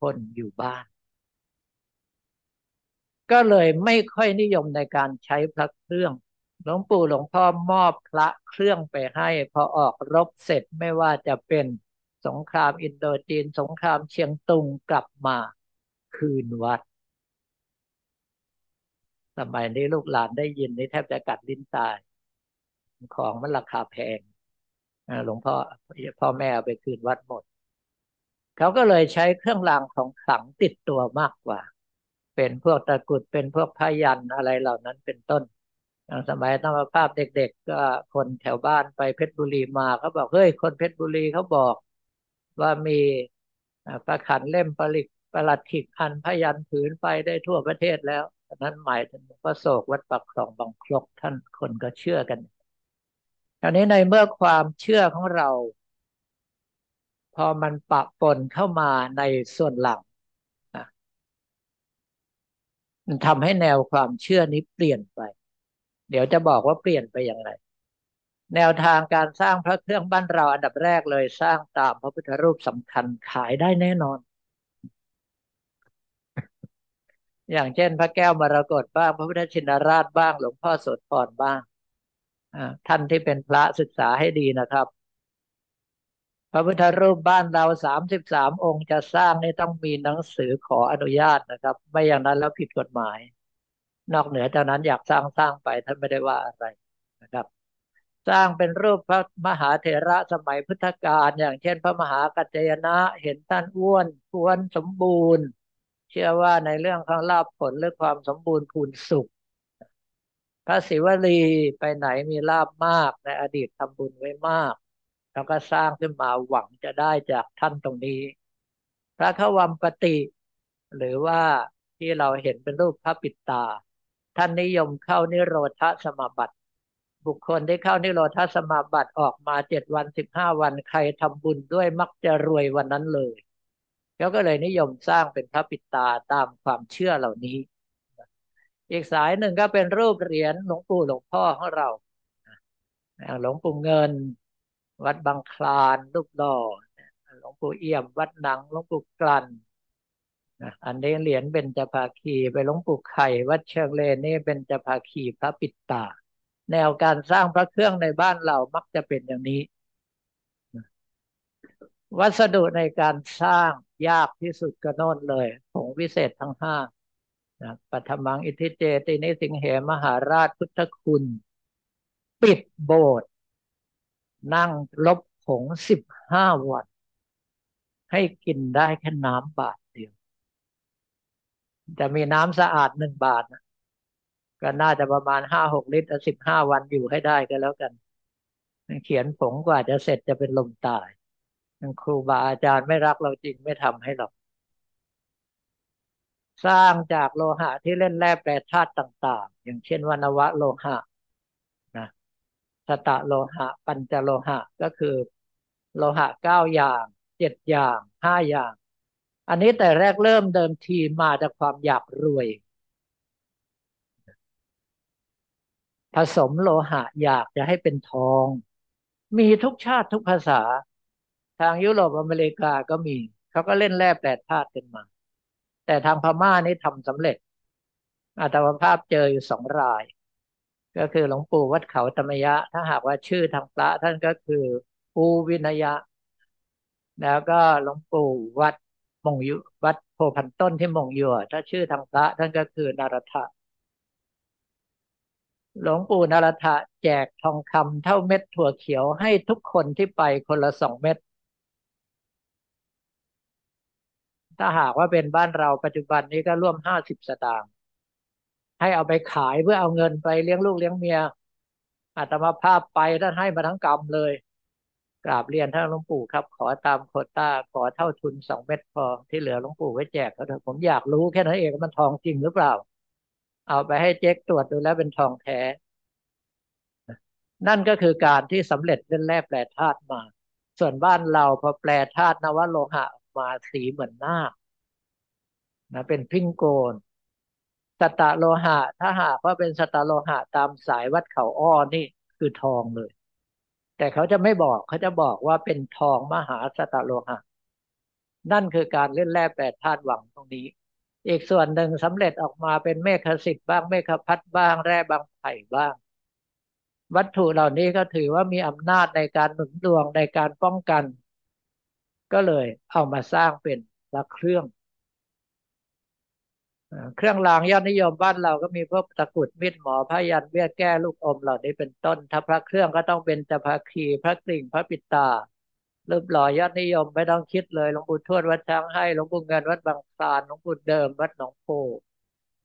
คนอยู่บ้าน ก็เลยไม่ค่อยนิยมในการใช้พระเครื่อง หลวงปู่หลวงพ่อมอบพระเครื่องไปให้ พอออกรบเสร็จไม่ว่าจะเป็นสงครามอินโดจีนสงครามเชียงตุงกลับมาคืนวัดสมัยนี้ลูกหลานได้ยินนี่แทบจะกัดลิ้นตาย ของมันราคาแพงหลวงพ่อพ่อแม่เอาไปคืนวัดหมด เขาก็เลยใช้เครื่องรางของขลังติดตัวมากกว่า เป็นพวกตะกุดเป็นพวกพยันอะไรเหล่านั้นเป็นต้น อย่างสมัยธรรมภาพเด็ก ๆ ก็คนแถวบ้านไปเพชรบุรีมาเขาบอกเฮ้ยคนเพชรบุรีเขาบอกว่ามีพระขันเล่มปริกประหลัดขิกพันพยันผืนไปได้ทั่วประเทศแล้วนั้นหมายถึงพระโศกวัดปักคลองบางคลกท่านคนก็เชื่อกันคราวนี้ในเมื่อความเชื่อของเรา พอมันปะปนเข้ามาในส่วนหลังมันทำให้แนวความเชื่อนี้เปลี่ยนไป เดี๋ยวจะบอกว่าเปลี่ยนไปอย่างไร แนวทางการสร้างพระเครื่องบ้านเราอันดับแรกเลยสร้างตามพระพุทธรูปสำคัญขายได้แน่นอน อย่างเช่น พระแก้วมรกตบ้าง พระพุทธชินราชบ้าง หลวงพ่อโสธรบ้างท่านที่เป็นพระศึกษาให้ดีนะครับ พระพุทธรูปบ้านเราสามสิบสามองค์จะสร้างนี่ต้องมีหนังสือขออนุญาตนะครับ ไม่อย่างนั้นแล้วผิดกฎหมาย นอกเหนือจากนั้นอยากสร้างสร้างไปท่านไม่ได้ว่าอะไรนะครับ สร้างเป็นรูปพระมหาเถระสมัยพุทธกาลอย่างเช่น พระมหากัจจยนะเห็นท่านอ้วนควรสมบูรณ์ เชื่อว่าในเรื่องของลาภผลหรือความสมบูรณ์พูนสุข พระศิวลีไปไหนมีลาบมากในอดีตทำบุญไว้มากแล้วก็สร้างขึ้นมาหวังจะได้จากท่านตรงนี้ พระขวัมปติ หรือว่าที่เราเห็นเป็นรูปพระปิดตา ท่านนิยมเข้านิโรธสมาบัติ บุคคลที่เข้านิโรธสมาบัติออกมาเจ็ดวันสิบห้าวันใครทำบุญด้วยมักจะรวยวันนั้นเลยเขาก็เลยนิยมสร้างเป็นพระปิตาตามความเชื่อเหล่านี้ อีกสายหนึ่งก็เป็นรูปเหรียญหลวงปู่หลวงพ่อของเราหลวงปู่เงิน วัดบางคลานลูกดอหลวงปู่เอี่ยม วัดหนังหลวงปู่กลัน อันนี้เหรียญเป็นจภาคีไปหลวงปู่ไข่ วัดเชิงเลนนี่เป็นจภาคีพระปิดตา แนวการสร้างพระเครื่องในบ้านเรามักจะเป็นอย่างนี้ วัสดุในการสร้างยากที่สุดก็โน่นเลยผงวิเศษทั้งห้านะปัทมังอิทิเจตินิสิงเหมหาราชพุทธคุณ ปิดโบสถ์นั่งลบผงสิบห้าวัน ให้กินได้แค่น้ำบาทเดียว จะมีน้ำสะอาดหนึ่งบาทนะก็น่าจะประมาณห้าหกลิตรสิบห้าวันอยู่ให้ได้ก็แล้วกัน เขียนผงกว่าจะเสร็จจะเป็นลมตายครูบาอาจารย์ไม่รักเราจริงไม่ทำให้หรอก สร้างจากโลหะที่เล่นแร่แปรธาตุต่าง ๆ อย่างเช่นวนวะโลหะนะสตะโลหะ ปัญจโลหะก็คือ โลหะเก้าอย่างเจ็ดอย่างห้าอย่าง อันนี้แต่แรกเริ่มเดิมทีมาจากความอยากรวย ผสมโลหะอยากจะให้เป็นทอง มีทุกชาติทุกภาษา ทางยุโรปอเมริกาก็มี เขาก็เล่นแร่แปรธาตุกันมา แต่ทางพม่านี่ทำสำเร็จอาตมาภาพเจออยู่สองราย ก็คือหลวงปู่วัดเขาธรรมยะ ถ้าหากว่าชื่อทางพระท่านก็คือปูวินยะ แล้วก็หลวงปู่วัด มงยุวัดโพพันต้นที่มงยัวถ้าชื่อทางพระท่านก็คือนารทะหลวงปู่นารทะแจกทองคำเท่าเม็ดถั่วเขียวให้ทุกคนที่ไปคนละสองเม็ดถ้าหากว่าเป็นบ้านเราปัจจุบันนี้ก็ร่วมห้าสิบสตางค์ให้เอาไปขายเพื่อเอาเงินไปเลี้ยงลูกเลี้ยงเมียอาตมาภาพไปท่านให้มาทั้งกรรมเลย กราบเรียนท่านหลวงปู่ครับ ขอตามโคต้าขอเท่าทุนสองเม็ดพอที่เหลือหลวงปู่ไว้แจกเขาเถอะผมอยากรู้แค่นั้นเองมันทองจริงหรือเปล่า เอาไปให้เจ๊กตรวจดูแล้วเป็นทองแท้ นั่นก็คือการที่สำเร็จเล่นแร่แปรธาตุมา ส่วนบ้านเราพอแปรธาตุนวโลหะมาสีเหมือนหน้านะเป็นพิงโกนสตะโลหะ ถ้าหากว่าเป็นสตะโลหะตามสายวัดเขาอ้อนี่คือทองเลย แต่เขาจะไม่บอกเขาจะบอกว่าเป็นทองมหาสตะโลหะ นั่นคือการเล่นแร่แปดธาตุหวังตรงนี้ อีกส่วนหนึ่งสำเร็จออกมาเป็นเมฆสิทธิ์บ้างเมฆพัดบ้างแร่บางไผ่บ้าง วัตถุเหล่านี้ก็ถือว่ามีอำนาจในการหนุนดวงในการป้องกัน ก็เลยเอามาสร้างเป็นพระเครื่อง เครื่องรางยอดนิยมบ้านเราก็มีพวกตะกุดมิดหมอพยันเบี้ยแก้ลูกอมเหล่านี้เป็นต้น ถ้าพระเครื่องก็ต้องเป็นจะพระคี พระกลิ่งพระปิตารูปหล่อยอดนิยมไม่ต้องคิดเลยหลวงปู่ทวดวัดช้างให้หลวงปู่เงินวัดบางคลานหลวงปู่เดิมวัดหนองโพ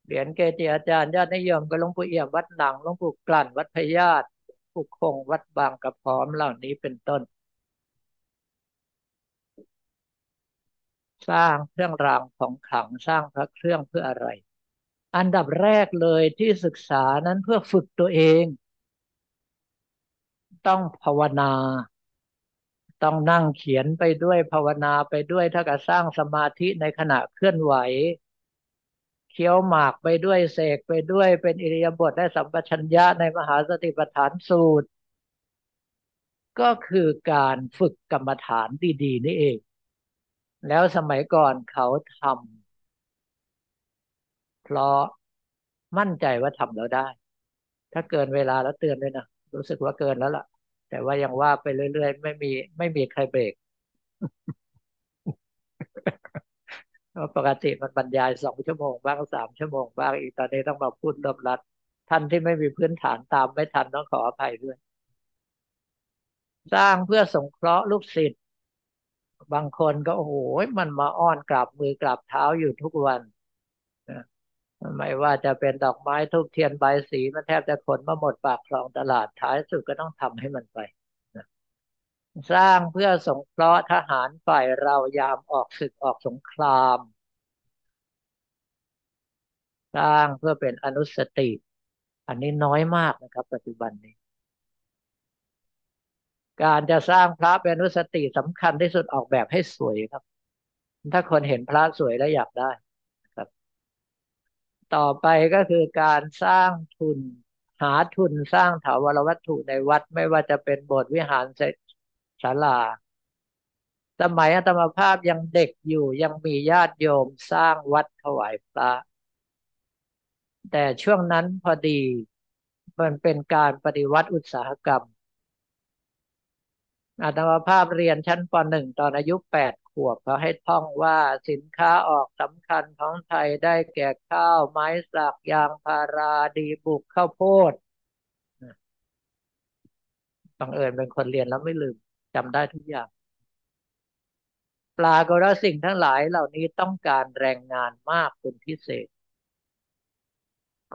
เหรียญเกจิอาจารย์ยอดนิยมก็หลวงปู่เอี่ยมวัดหนังหลวงปู่กลั่นวัดพญาตปู่คงวัดบางกระพร้อมเหล่านี้เป็นต้น สร้างเครื่องรางของขลังสร้างพระเครื่องเพื่ออะไร อันดับแรกเลยที่ศึกษานั้นเพื่อฝึกตัวเอง ต้องภาวนา ต้องนั่งเขียนไปด้วยภาวนาไปด้วยถ้ากับสร้างสมาธิในขณะเคลื่อนไหวเคี้ยวหมากไปด้วยเสกไปด้วยเป็นอิริยาบถได้สัมปชัญญะในมหาสติปัฏฐานสูตร ก็คือการฝึกกรรมฐานดี ๆ นี่เอง แล้วสมัยก่อนเขาทำเพราะมั่นใจว่าทำแล้วได้ ถ้าเกินเวลาแล้วเตือนด้วยนะรู้สึกว่าเกินแล้วล่ะ แต่ว่ายังว่าไปเรื่อยๆไม่มี ไม่มีใครเบรกปกติมันบรรยายสองชั่วโมงบ้างสามชั่วโมงบ้างอีกตอนนี้ต้องมาพูดรวบรัดท่านที่ไม่มีพื้นฐานตามไม่ทันต้องขออภัยด้วย สร้างเพื่อสงเคราะห์ลูกศิษย์ บางคนก็โอ้โหมันมาอ้อนกราบมือกราบเท้าอยู่ทุกวันไม่ว่าจะเป็นดอกไม้ทุกเทียนใบสี มันแทบจะขนมาหมดปากคลองตลาดท้ายสุดก็ต้องทำให้มันไปสร้างเพื่อสงเคราะห์ทหารฝ่ายเรายามออกศึกออกสงครามสร้างเพื่อเป็นอนุสติ อันนี้น้อยมากนะครับ ปัจจุบันนี้ การจะสร้างพระเป็นอนุสติสำคัญที่สุดออกแบบให้สวยครับ ถ้าคนเห็นพระสวยแล้วอยากได้ครับ ต่อไปก็คือการสร้างทุน หาทุนสร้างถาวรวัตถุในวัด ไม่ว่าจะเป็นโบสถ์วิหารศาลา สมัยอาตมาภาพยังเด็กอยู่ยังมีญาติโยมสร้างวัดถวายพระ แต่ช่วงนั้นพอดีมันเป็นการปฏิวัติอุตสาหกรรม อาตมาภาพเรียนชั้นป .1 ตอนอายุแปดขวบเขาให้ท่องว่าสินค้าออกสำคัญของไทยได้แก่ข้าวไม้สักยางพาราดีบุกข้าวโพดบังเอิญเป็นคนเรียนแล้วไม่ลืมจำได้ทุกอย่าง ปลากระสิ่งทั้งหลายเหล่านี้ต้องการแรงงานมากเป็นพิเศษ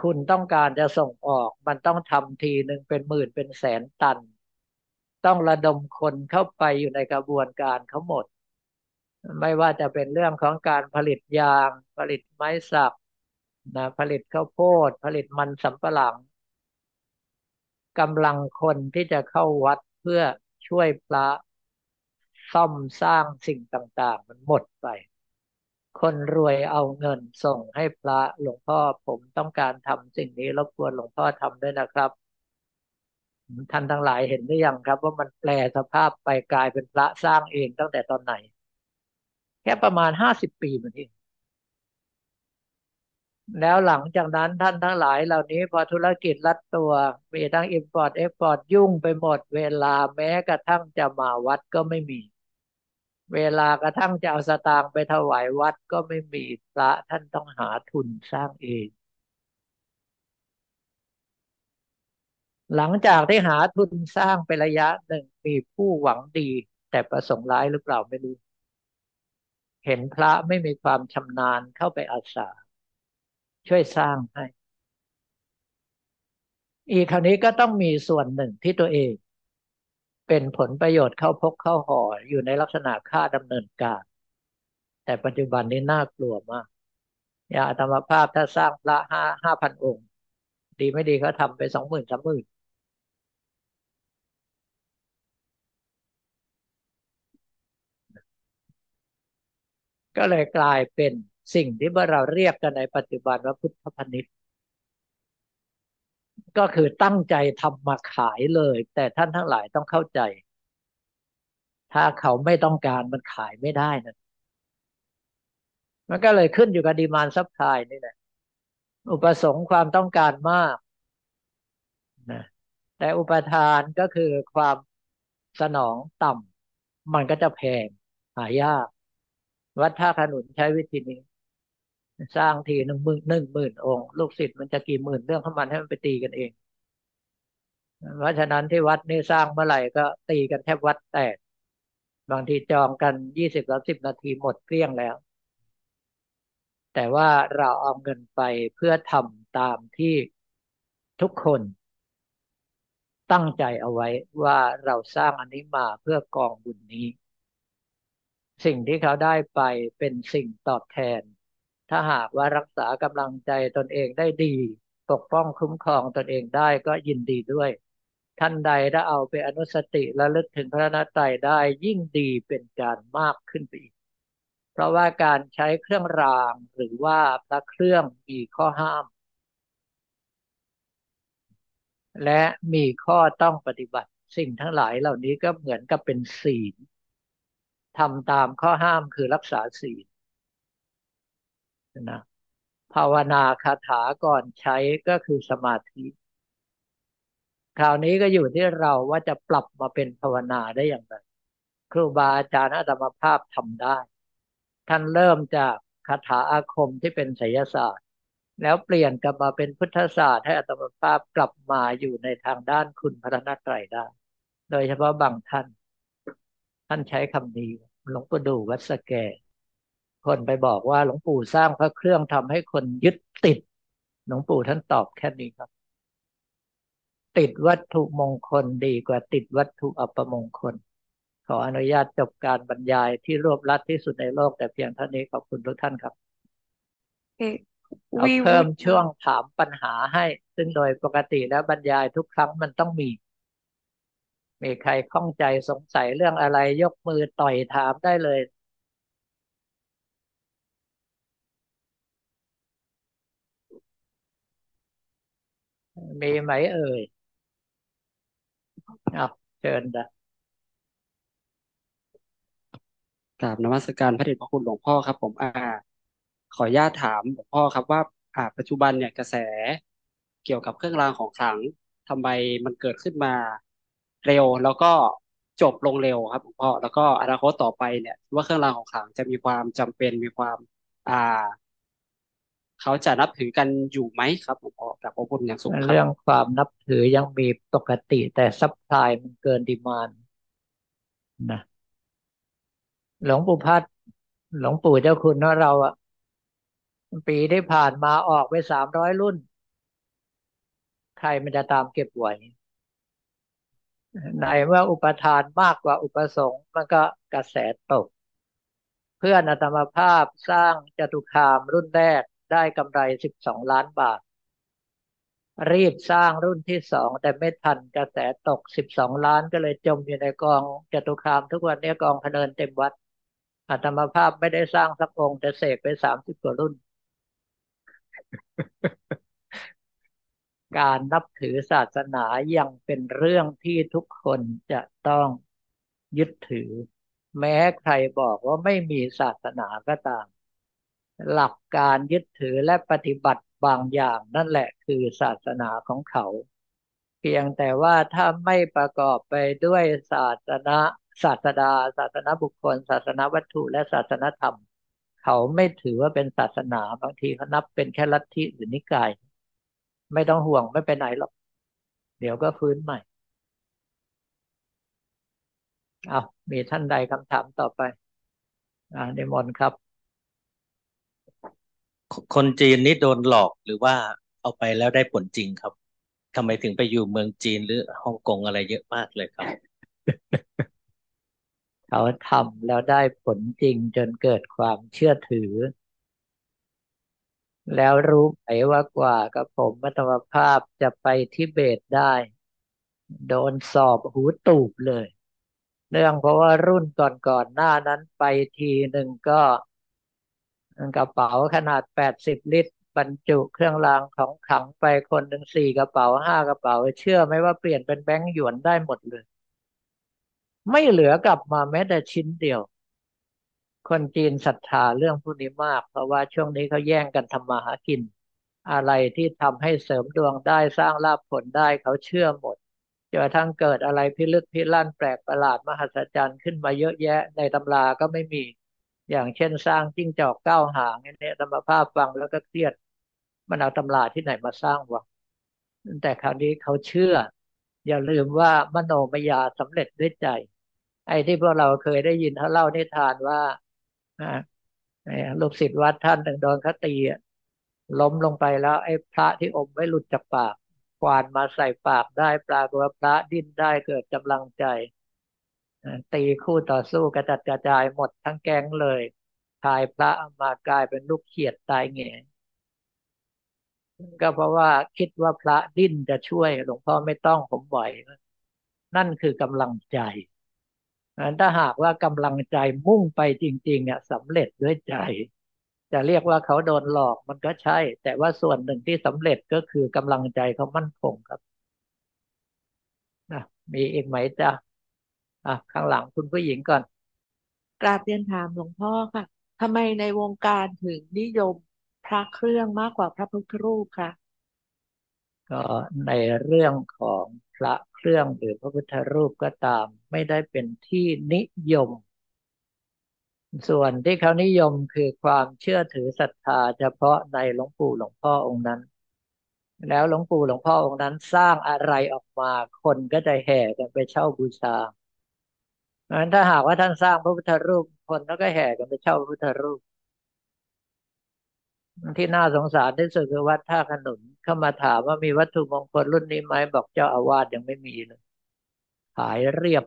คุณต้องการจะส่งออก มันต้องทำทีหนึ่งเป็นหมื่นเป็นแสนตัน ต้องระดมคนเข้าไปอยู่ในกระบวนการเขาหมด ไม่ว่าจะเป็นเรื่องของการผลิตยาง ผลิตไม้สักนะผลิตข้าวโพด ผลิตมันสำปะหลังกำลังคนที่จะเข้าวัดเพื่อช่วยพระซ่อมสร้างสิ่งต่างๆ มันหมดไป คนรวยเอาเงินส่งให้พระหลวงพ่อผมต้องการทำสิ่งนี้รบกวนหลวงพ่อทำด้วยนะครับ ท่านทั้งหลายเห็นหรือยังครับ ว่ามันแปลสภาพไปกลายเป็นพระสร้างเองตั้งแต่ตอนไหน แค่ประมาณห้าสิบปีมันเองแล้วหลังจากนั้นท่านทั้งหลายเหล่านี้พอธุรกิจรัดตัว มีทั้ง import export ยุ่งไปหมด เวลาแม้กระทั่งจะมาวัดก็ไม่มี เวลากระทั่งจะเอาสตางค์ไปถวายวัดก็ไม่มีพระท่านต้องหาทุนสร้างเอง หลังจากที่หาทุนสร้างไประยะหนึ่งมีผู้หวังดี แต่ประสงค์ร้ายหรือเปล่าไม่รู้ เห็นพระไม่มีความชำนาญเข้าไปอาสา ช่วยสร้างให้ อีกคราวนี้ก็ต้องมีส่วนหนึ่งที่ตัวเอง เป็นผลประโยชน์เข้าพกเข้าห่ออยู่ในลักษณะค่าดำเนินการ แต่ปัจจุบันนี้น่ากลัวมากอย่าธรรมภาพถ้าสร้างพระห้าห้าพันองค์ ดีไม่ดีเขาทำไปสองหมื่นสามหมื่น ก็เลยกลายเป็นสิ่งที่เราเรียกกันในปัจจุบันว่าพุทธพณิชย์ก็คือตั้งใจทำมาขายเลย แต่ท่านทั้งหลายต้องเข้าใจ ถ้าเขาไม่ต้องการมันขายไม่ได้นะมันก็เลยขึ้นอยู่กับดีมานซับพลายนี่แหละ อุปสงค์ความต้องการมากนะแต่อุปทานก็คือความสนองต่ำมันก็จะแพงหายาก วัดท่าขนุนใช้วิธีนี้ สร้างทีหนึ่งหมื่นหนึ่งหมื่นองค์ลูกศิษย์มันจะกี่หมื่นเรื่องของมันให้มันไปตีกันเอง เพราะฉะนั้นที่วัดนี่สร้างเมื่อไหร่ก็ตีกันแทบวัดแตกบางทีจองกันยี่สิบสามสิบนาทีหมดเกลี้ยงแล้ว แต่ว่าเราเอาเงินไปเพื่อทำตามที่ทุกคนตั้งใจเอาไว้ว่าเราสร้างอันนี้มาเพื่อกองบุญนี้ สิ่งที่เขาได้ไปเป็นสิ่งตอบแทน ถ้าหากว่ารักษากำลังใจตนเองได้ดี ปกป้องคุ้มครองตนเองได้ก็ยินดีด้วย ท่านใดถ้าเอาไปอนุสติและลึกถึงพระนาตรัยได้ยิ่งดีเป็นการมากขึ้นไปอีก เพราะว่าการใช้เครื่องรางหรือว่าพระเครื่องมีข้อห้าม และมีข้อต้องปฏิบัติ สิ่งทั้งหลายเหล่านี้ก็เหมือนกับเป็นศีล ทำตามข้อห้ามคือรักษาศีลนะภาวนาคาถาก่อนใช้ก็คือสมาธิ คราวนี้ก็อยู่ที่เราว่าจะปรับมาเป็นภาวนาได้อย่างไร ครูบาอาจารย์อัตมภาพทำได้ ท่านเริ่มจากคาถาอาคมที่เป็นไสยศาสตร์ แล้วเปลี่ยนกลับมาเป็นพุทธศาสตร์ให้อัตมภาพกลับมาอยู่ในทางด้านคุณพระนาตรัยได้ โดยเฉพาะบางท่าน ท่านใช้คำนี้หลวงปู่ดูวัดสแก คนไปบอกว่าหลวงปู่สร้างพระเครื่องทำให้คนยึดติด หลวงปู่ท่านตอบแค่นี้ครับ ติดวัตถุมงคลดีกว่าติดวัตถุอัปมงคล ขออนุญาตจบการบรรยายที่รวบรัดที่สุดในโลกแต่เพียงเท่านี้ขอบคุณทุกท่านครับเราเพิ่มช่วงถามปัญหาให้ ซึ่งโดยปกติแล้วบรรยายทุกครั้งมันต้องมี มีใครข้องใจสงสัยเรื่องอะไรยกมือต่อยถามได้เลยมีไหมเอ่ยเอาเชิญนะกราบนมัสการพระเดชพระคุณหลวงพ่อครับ ผมอ่า ขออนุญาตถามหลวงพ่อครับว่า อ่า ปัจจุบันเนี่ยกระแสเกี่ยวกับเครื่องรางของขลังทำไมมันเกิดขึ้นมา เร็วแล้วก็จบลงเร็วครับหลวงพ่อแล้วก็อนาคตต่อไปเนี่ย ว่าเครื่องรางของขลังจะมีความจำเป็นมีความ อ่า เขาจะนับถือกันอยู่ไหมครับหลวงพ่อกับพระพุทธอย่างสูงเรื่องความนับถือยังมีปกติ แต่ซัพพลายมันเกินดีมานนะหลวงปู่พัดหลวงปู่เจ้าคุณเนาะเราอะปีที่ผ่านมาออกไปสามร้อยรุ่น ใครมันจะตามเก็บไว้ ในเมื่ออุปทานมากกว่าอุปสงค์มันก็กระแสตก เพื่อนอัตมภาพสร้างจตุคามรุ่นแรกได้กำไรสิบสองล้านบาท รีบสร้างรุ่นที่สองแต่ไม่ทันกระแสตกสิบสองล้านก็เลยจมอยู่ในกองจตุคามทุกวันนี้กองพเนินเต็มวัดอัตมภาพไม่ได้สร้างสักองค์แต่เสกไปสามสิบกว่ารุ่น การนับถือศาสนายังเป็นเรื่องที่ทุกคนจะต้องยึดถือ แม้ใครบอกว่าไม่มีศาสนาก็ตาม หลักการยึดถือและปฏิบัติบางอย่างนั่นแหละคือศาสนาของเขา เพียงแต่ว่าถ้าไม่ประกอบไปด้วยศาสนาศาสดา ศาสนาบุคคล ศาสนาวัตถุและศาสนาธรรม เขาไม่ถือว่าเป็นศาสนาบางทีเขานับเป็นแค่ลัทธิหรือนิกาย ไม่ต้องห่วงไม่ไปไหนหรอก เดี๋ยวก็ฟื้นใหม่เอามีท่านใดคำถามต่อไป อ่าในมนครับ คนจีนนี่โดนหลอกหรือว่าเอาไปแล้วได้ผลจริงครับทำไมถึงไปอยู่เมืองจีนหรือฮ่องกงอะไรเยอะมากเลยครับ เขาทำแล้วได้ผลจริงจนเกิดความเชื่อถือ แล้วรู้ไหมว่ากว่ากับผมมัตมภาพจะไปทิเบตได้ โดนสอบหูตูบเลย เนื่องเพราะว่ารุ่นก่อนๆหน้านั้นไปทีหนึ่งก็กระเป๋าขนาดแปดสิบลิตร บรรจุเครื่องรางของขังไปคนหนึ่งสี่กระเป๋าห้ากระเป๋า เชื่อไหมว่าเปลี่ยนเป็นแบงก์หยวนได้หมดเลย ไม่เหลือกลับมาแม้แต่ชิ้นเดียว คนจีนศรัทธาเรื่องพวกนี้มาก เพราะว่าช่วงนี้เขาแย่งกันทำมาหากิน อะไรที่ทำให้เสริมดวงได้สร้างลาภผลได้เขาเชื่อหมดจนทั้งเกิดอะไรพิลึกพิลั่นแปลกประหลาดมหัศจรรย์ขึ้นมาเยอะแยะในตำราก็ไม่มี อย่างเช่นสร้างจิ้งจอกเก้าหางเนี่ยธรรมภาพฟังแล้วก็เครียดมันเอาตำราที่ไหนมาสร้างวะแต่คราวนี้เขาเชื่อ อย่าลืมว่ามโนมยาสำเร็จด้วยใจ ไอ้ที่พวกเราเคยได้ยินเขาเล่านิทานว่า นี่ยลูกศิษย์วัดท่านหนึ่งโดนเขาตีอะล้มลงไปแล้ว ไอ้พระที่อมไว้หลุดจากปากควานมาใส่ปากได้ปรากฏว่าพระดิ้นได้เกิดกำลังใจตีคู่ต่อสู้กระจัดกระจายหมดทั้งแก๊งเลยชายพระมากลายเป็นลูกเขียดตายแง่ก็เพราะว่าคิดว่าพระดิ้นจะช่วยหลวงพ่อไม่ต้องผมบ่อยนั่นคือกำลังใจ ถ้าหากว่ากำลังใจมุ่งไปจริง ๆ เนี่ยสำเร็จด้วยใจ จะเรียกว่าเขาโดนหลอกมันก็ใช่ แต่ว่าส่วนหนึ่งที่สำเร็จก็คือกำลังใจเขามั่นคงครับนะมีอีกไหมจ๊ะอะข้างหลังคุณผู้หญิงก่อน กราบเรียนถามหลวงพ่อค่ะทำไมในวงการถึงนิยมพระเครื่องมากกว่าพระพุทธรูปคะก็ในเรื่องของพระเค รื่อง หรือพระพุทธรูปก็ตาม ไม่ได้เป็นที่นิยม ส่วนที่เขานิยมคือความเชื่อถือศรัทธาเฉพาะในหลวงปู่หลวงพ่อองค์นั้น แล้วหลวงปู่หลวงพ่อองค์นั้นสร้างอะไรออกมาคนก็จะแห่กันไปเช่าบูชาเพราะฉะนั้นถ้าหากว่าท่านสร้างพระพุทธรูปคนก็แห่กันไปเช่าพระพุทธรูป ที่น่าสงสารที่สุดคือวัดท่าขนุนเข้ามาถามว่ามีวัตถุมงคลรุ่นนี้ไหมบอกเจ้าอาวาสยังไม่มีเลยหายเรียบ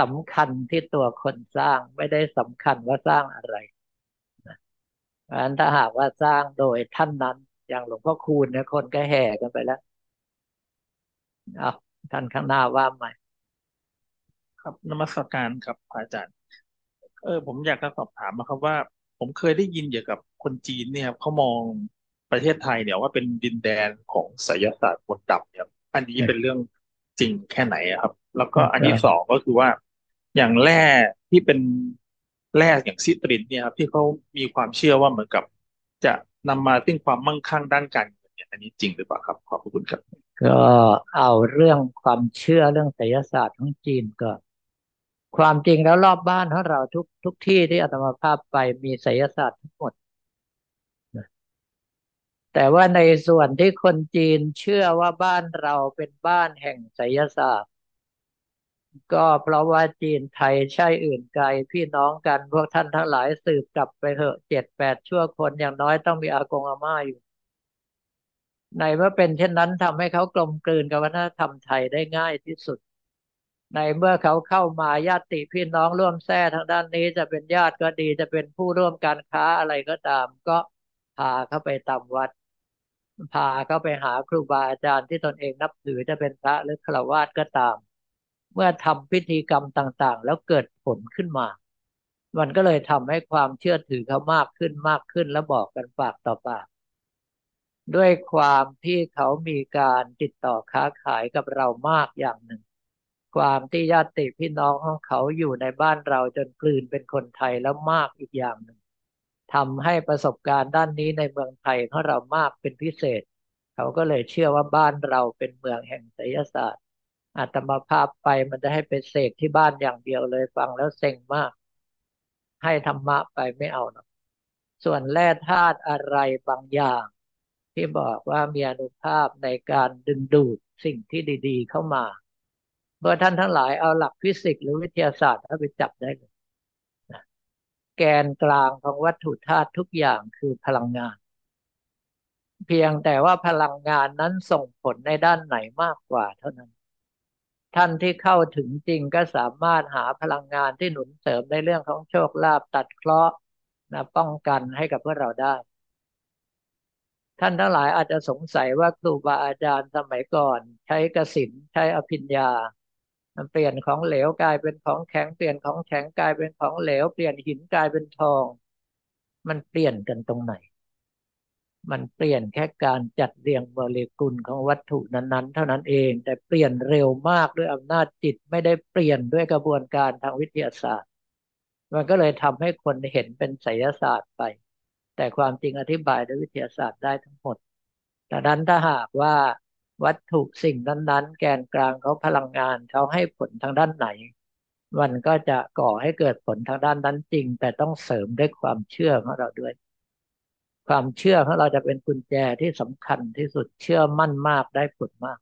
สำคัญที่ตัวคนสร้างไม่ได้สำคัญว่าสร้างอะไรเพราะฉะนั้นถ้าหากว่าสร้างโดยท่านนั้น อย่างหลวงพ่อคูณเนี่ยคนก็แห่กันไปแล้วเอาท่านข้างหน้าว่าใหม่ ครับนมัสการครับอาจารย์ เออผมอยากจะสอบถามนะครับว่า ผมเคยได้ยินเกี่ยวกับคนจีนเนี่ยเขามองประเทศไทยเนี่ยว่าเป็นดินแดนของไสยศาสตร์มนต์ดำเนี่ยอันนี้เป็นเรื่องจริงแค่ไหนครับ แล้วก็อันที่สองก็คือว่า อย่างแร่ที่เป็นแร่อย่างซิตรินเนี่ยครับที่เขามีความเชื่อว่าเหมือนกับ จะนำมาซึ่งความมั่งคั่งด้านการเงินเนี่ยอันนี้จริงหรือเปล่าครับ ขอบคุณครับ ก็เอาเรื่องความเชื่อเรื่องไสยศาสตร์ของจีนก่อน ความจริงแล้วรอบบ้านของเราทุกทุกที่ที่อาตมาภาพไปมีไสยศาสตร์ทั้งหมด แต่ว่าในส่วนที่คนจีนเชื่อว่าบ้านเราเป็นบ้านแห่งไสยศาสตร์ ก็เพราะว่าจีนไทยใช่อื่นไกลพี่น้องกันพวกท่านทั้งหลายสืบกลับไปเถอะเจ็ดแปดชั่วคนอย่างน้อยต้องมีอากงอาม่าอยู่ ในเมื่อเป็นเช่นนั้นทำให้เขากลมกลืนกับวัฒนธรรมไทยได้ง่ายที่สุด ในเมื่อเขาเข้ามาญาติพี่น้องร่วมแท้ทางด้านนี้จะเป็นญาติก็ดีจะเป็นผู้ร่วมการค้าอะไรก็ตาม ก็พาเข้าไปตามวัด พาเข้าไปหาครูบาอาจารย์ที่ตนเองนับถือจะเป็นพระหรือฆราวาสก็ตาม เมื่อทำพิธีกรรมต่างๆ แล้วเกิดผลขึ้นมา มันก็เลยทำให้ความเชื่อถือเขามากขึ้นมากขึ้นแล้วบอกกันปากต่อปากด้วยความที่เขามีการติดต่อค้าขายกับเรามากอย่างหนึ่ง ความที่ญาติพี่น้องของเขาอยู่ในบ้านเราจนกลืนเป็นคนไทยแล้วมากอีกอย่างหนึ่งทำให้ประสบการณ์ด้านนี้ในเมืองไทยของเรามากเป็นพิเศษ เขาก็เลยเชื่อว่าบ้านเราเป็นเมืองแห่งไสยศาสตร์อาตมาภาพไปมันจะให้ไปเสกที่บ้านอย่างเดียวเลยฟังแล้วเซ็งมาก ให้ธรรมะไปไม่เอาหรอกส่วนแร่ธาตุอะไรบางอย่าง ที่บอกว่ามีอนุภาพในการดึงดูดสิ่งที่ดี ๆ เข้ามา เมื่อท่านทั้งหลายเอาหลักฟิสิกส์หรือวิทยาศาสตร์เอาไปจับได้เลยแกนกลางของวัตถุธาตุทุกอย่างคือพลังงาน เพียงแต่ว่าพลังงานนั้นส่งผลในด้านไหนมากกว่าเท่านั้น ท่านที่เข้าถึงจริงก็สามารถหาพลังงานที่หนุนเสริมในเรื่องของโชคลาภตัดเคราะห์นะป้องกันให้กับพวกเราได้ ท่านทั้งหลายอาจจะสงสัยว่าครูบาอาจารย์สมัยก่อน ใช้กสินใช้อภิญญา มันเปลี่ยนของเหลวกลายเป็นของแข็งเปลี่ยนของแข็งกลายเป็นของเหลว เปลี่ยนหินกลายเป็นทอง มันเปลี่ยนกันตรงไหน มันเปลี่ยนแค่การจัดเรียงโมเลกุลของวัตถุนั้นๆ เท่านั้นเอง แต่เปลี่ยนเร็วมากด้วยอำนาจจิตไม่ได้เปลี่ยนด้วยกระบวนการทางวิทยาศาสตร์ มันก็เลยทำให้คนเห็นเป็นไสยศาสตร์ไป แต่ความจริงอธิบายด้วยวิทยาศาสตร์ได้ทั้งหมดดังนั้นถ้าหากว่า วัตถุสิ่งนั้นๆ แกนกลางเขาพลังงานเขาให้ผลทางด้านไหน มันก็จะก่อให้เกิดผลทางด้านนั้นจริง แต่ต้องเสริมด้วยความเชื่อของเราด้วย ความเชื่อของเราจะเป็นกุญแจที่สำคัญที่สุดเชื่อมั่นมากได้ผลมาก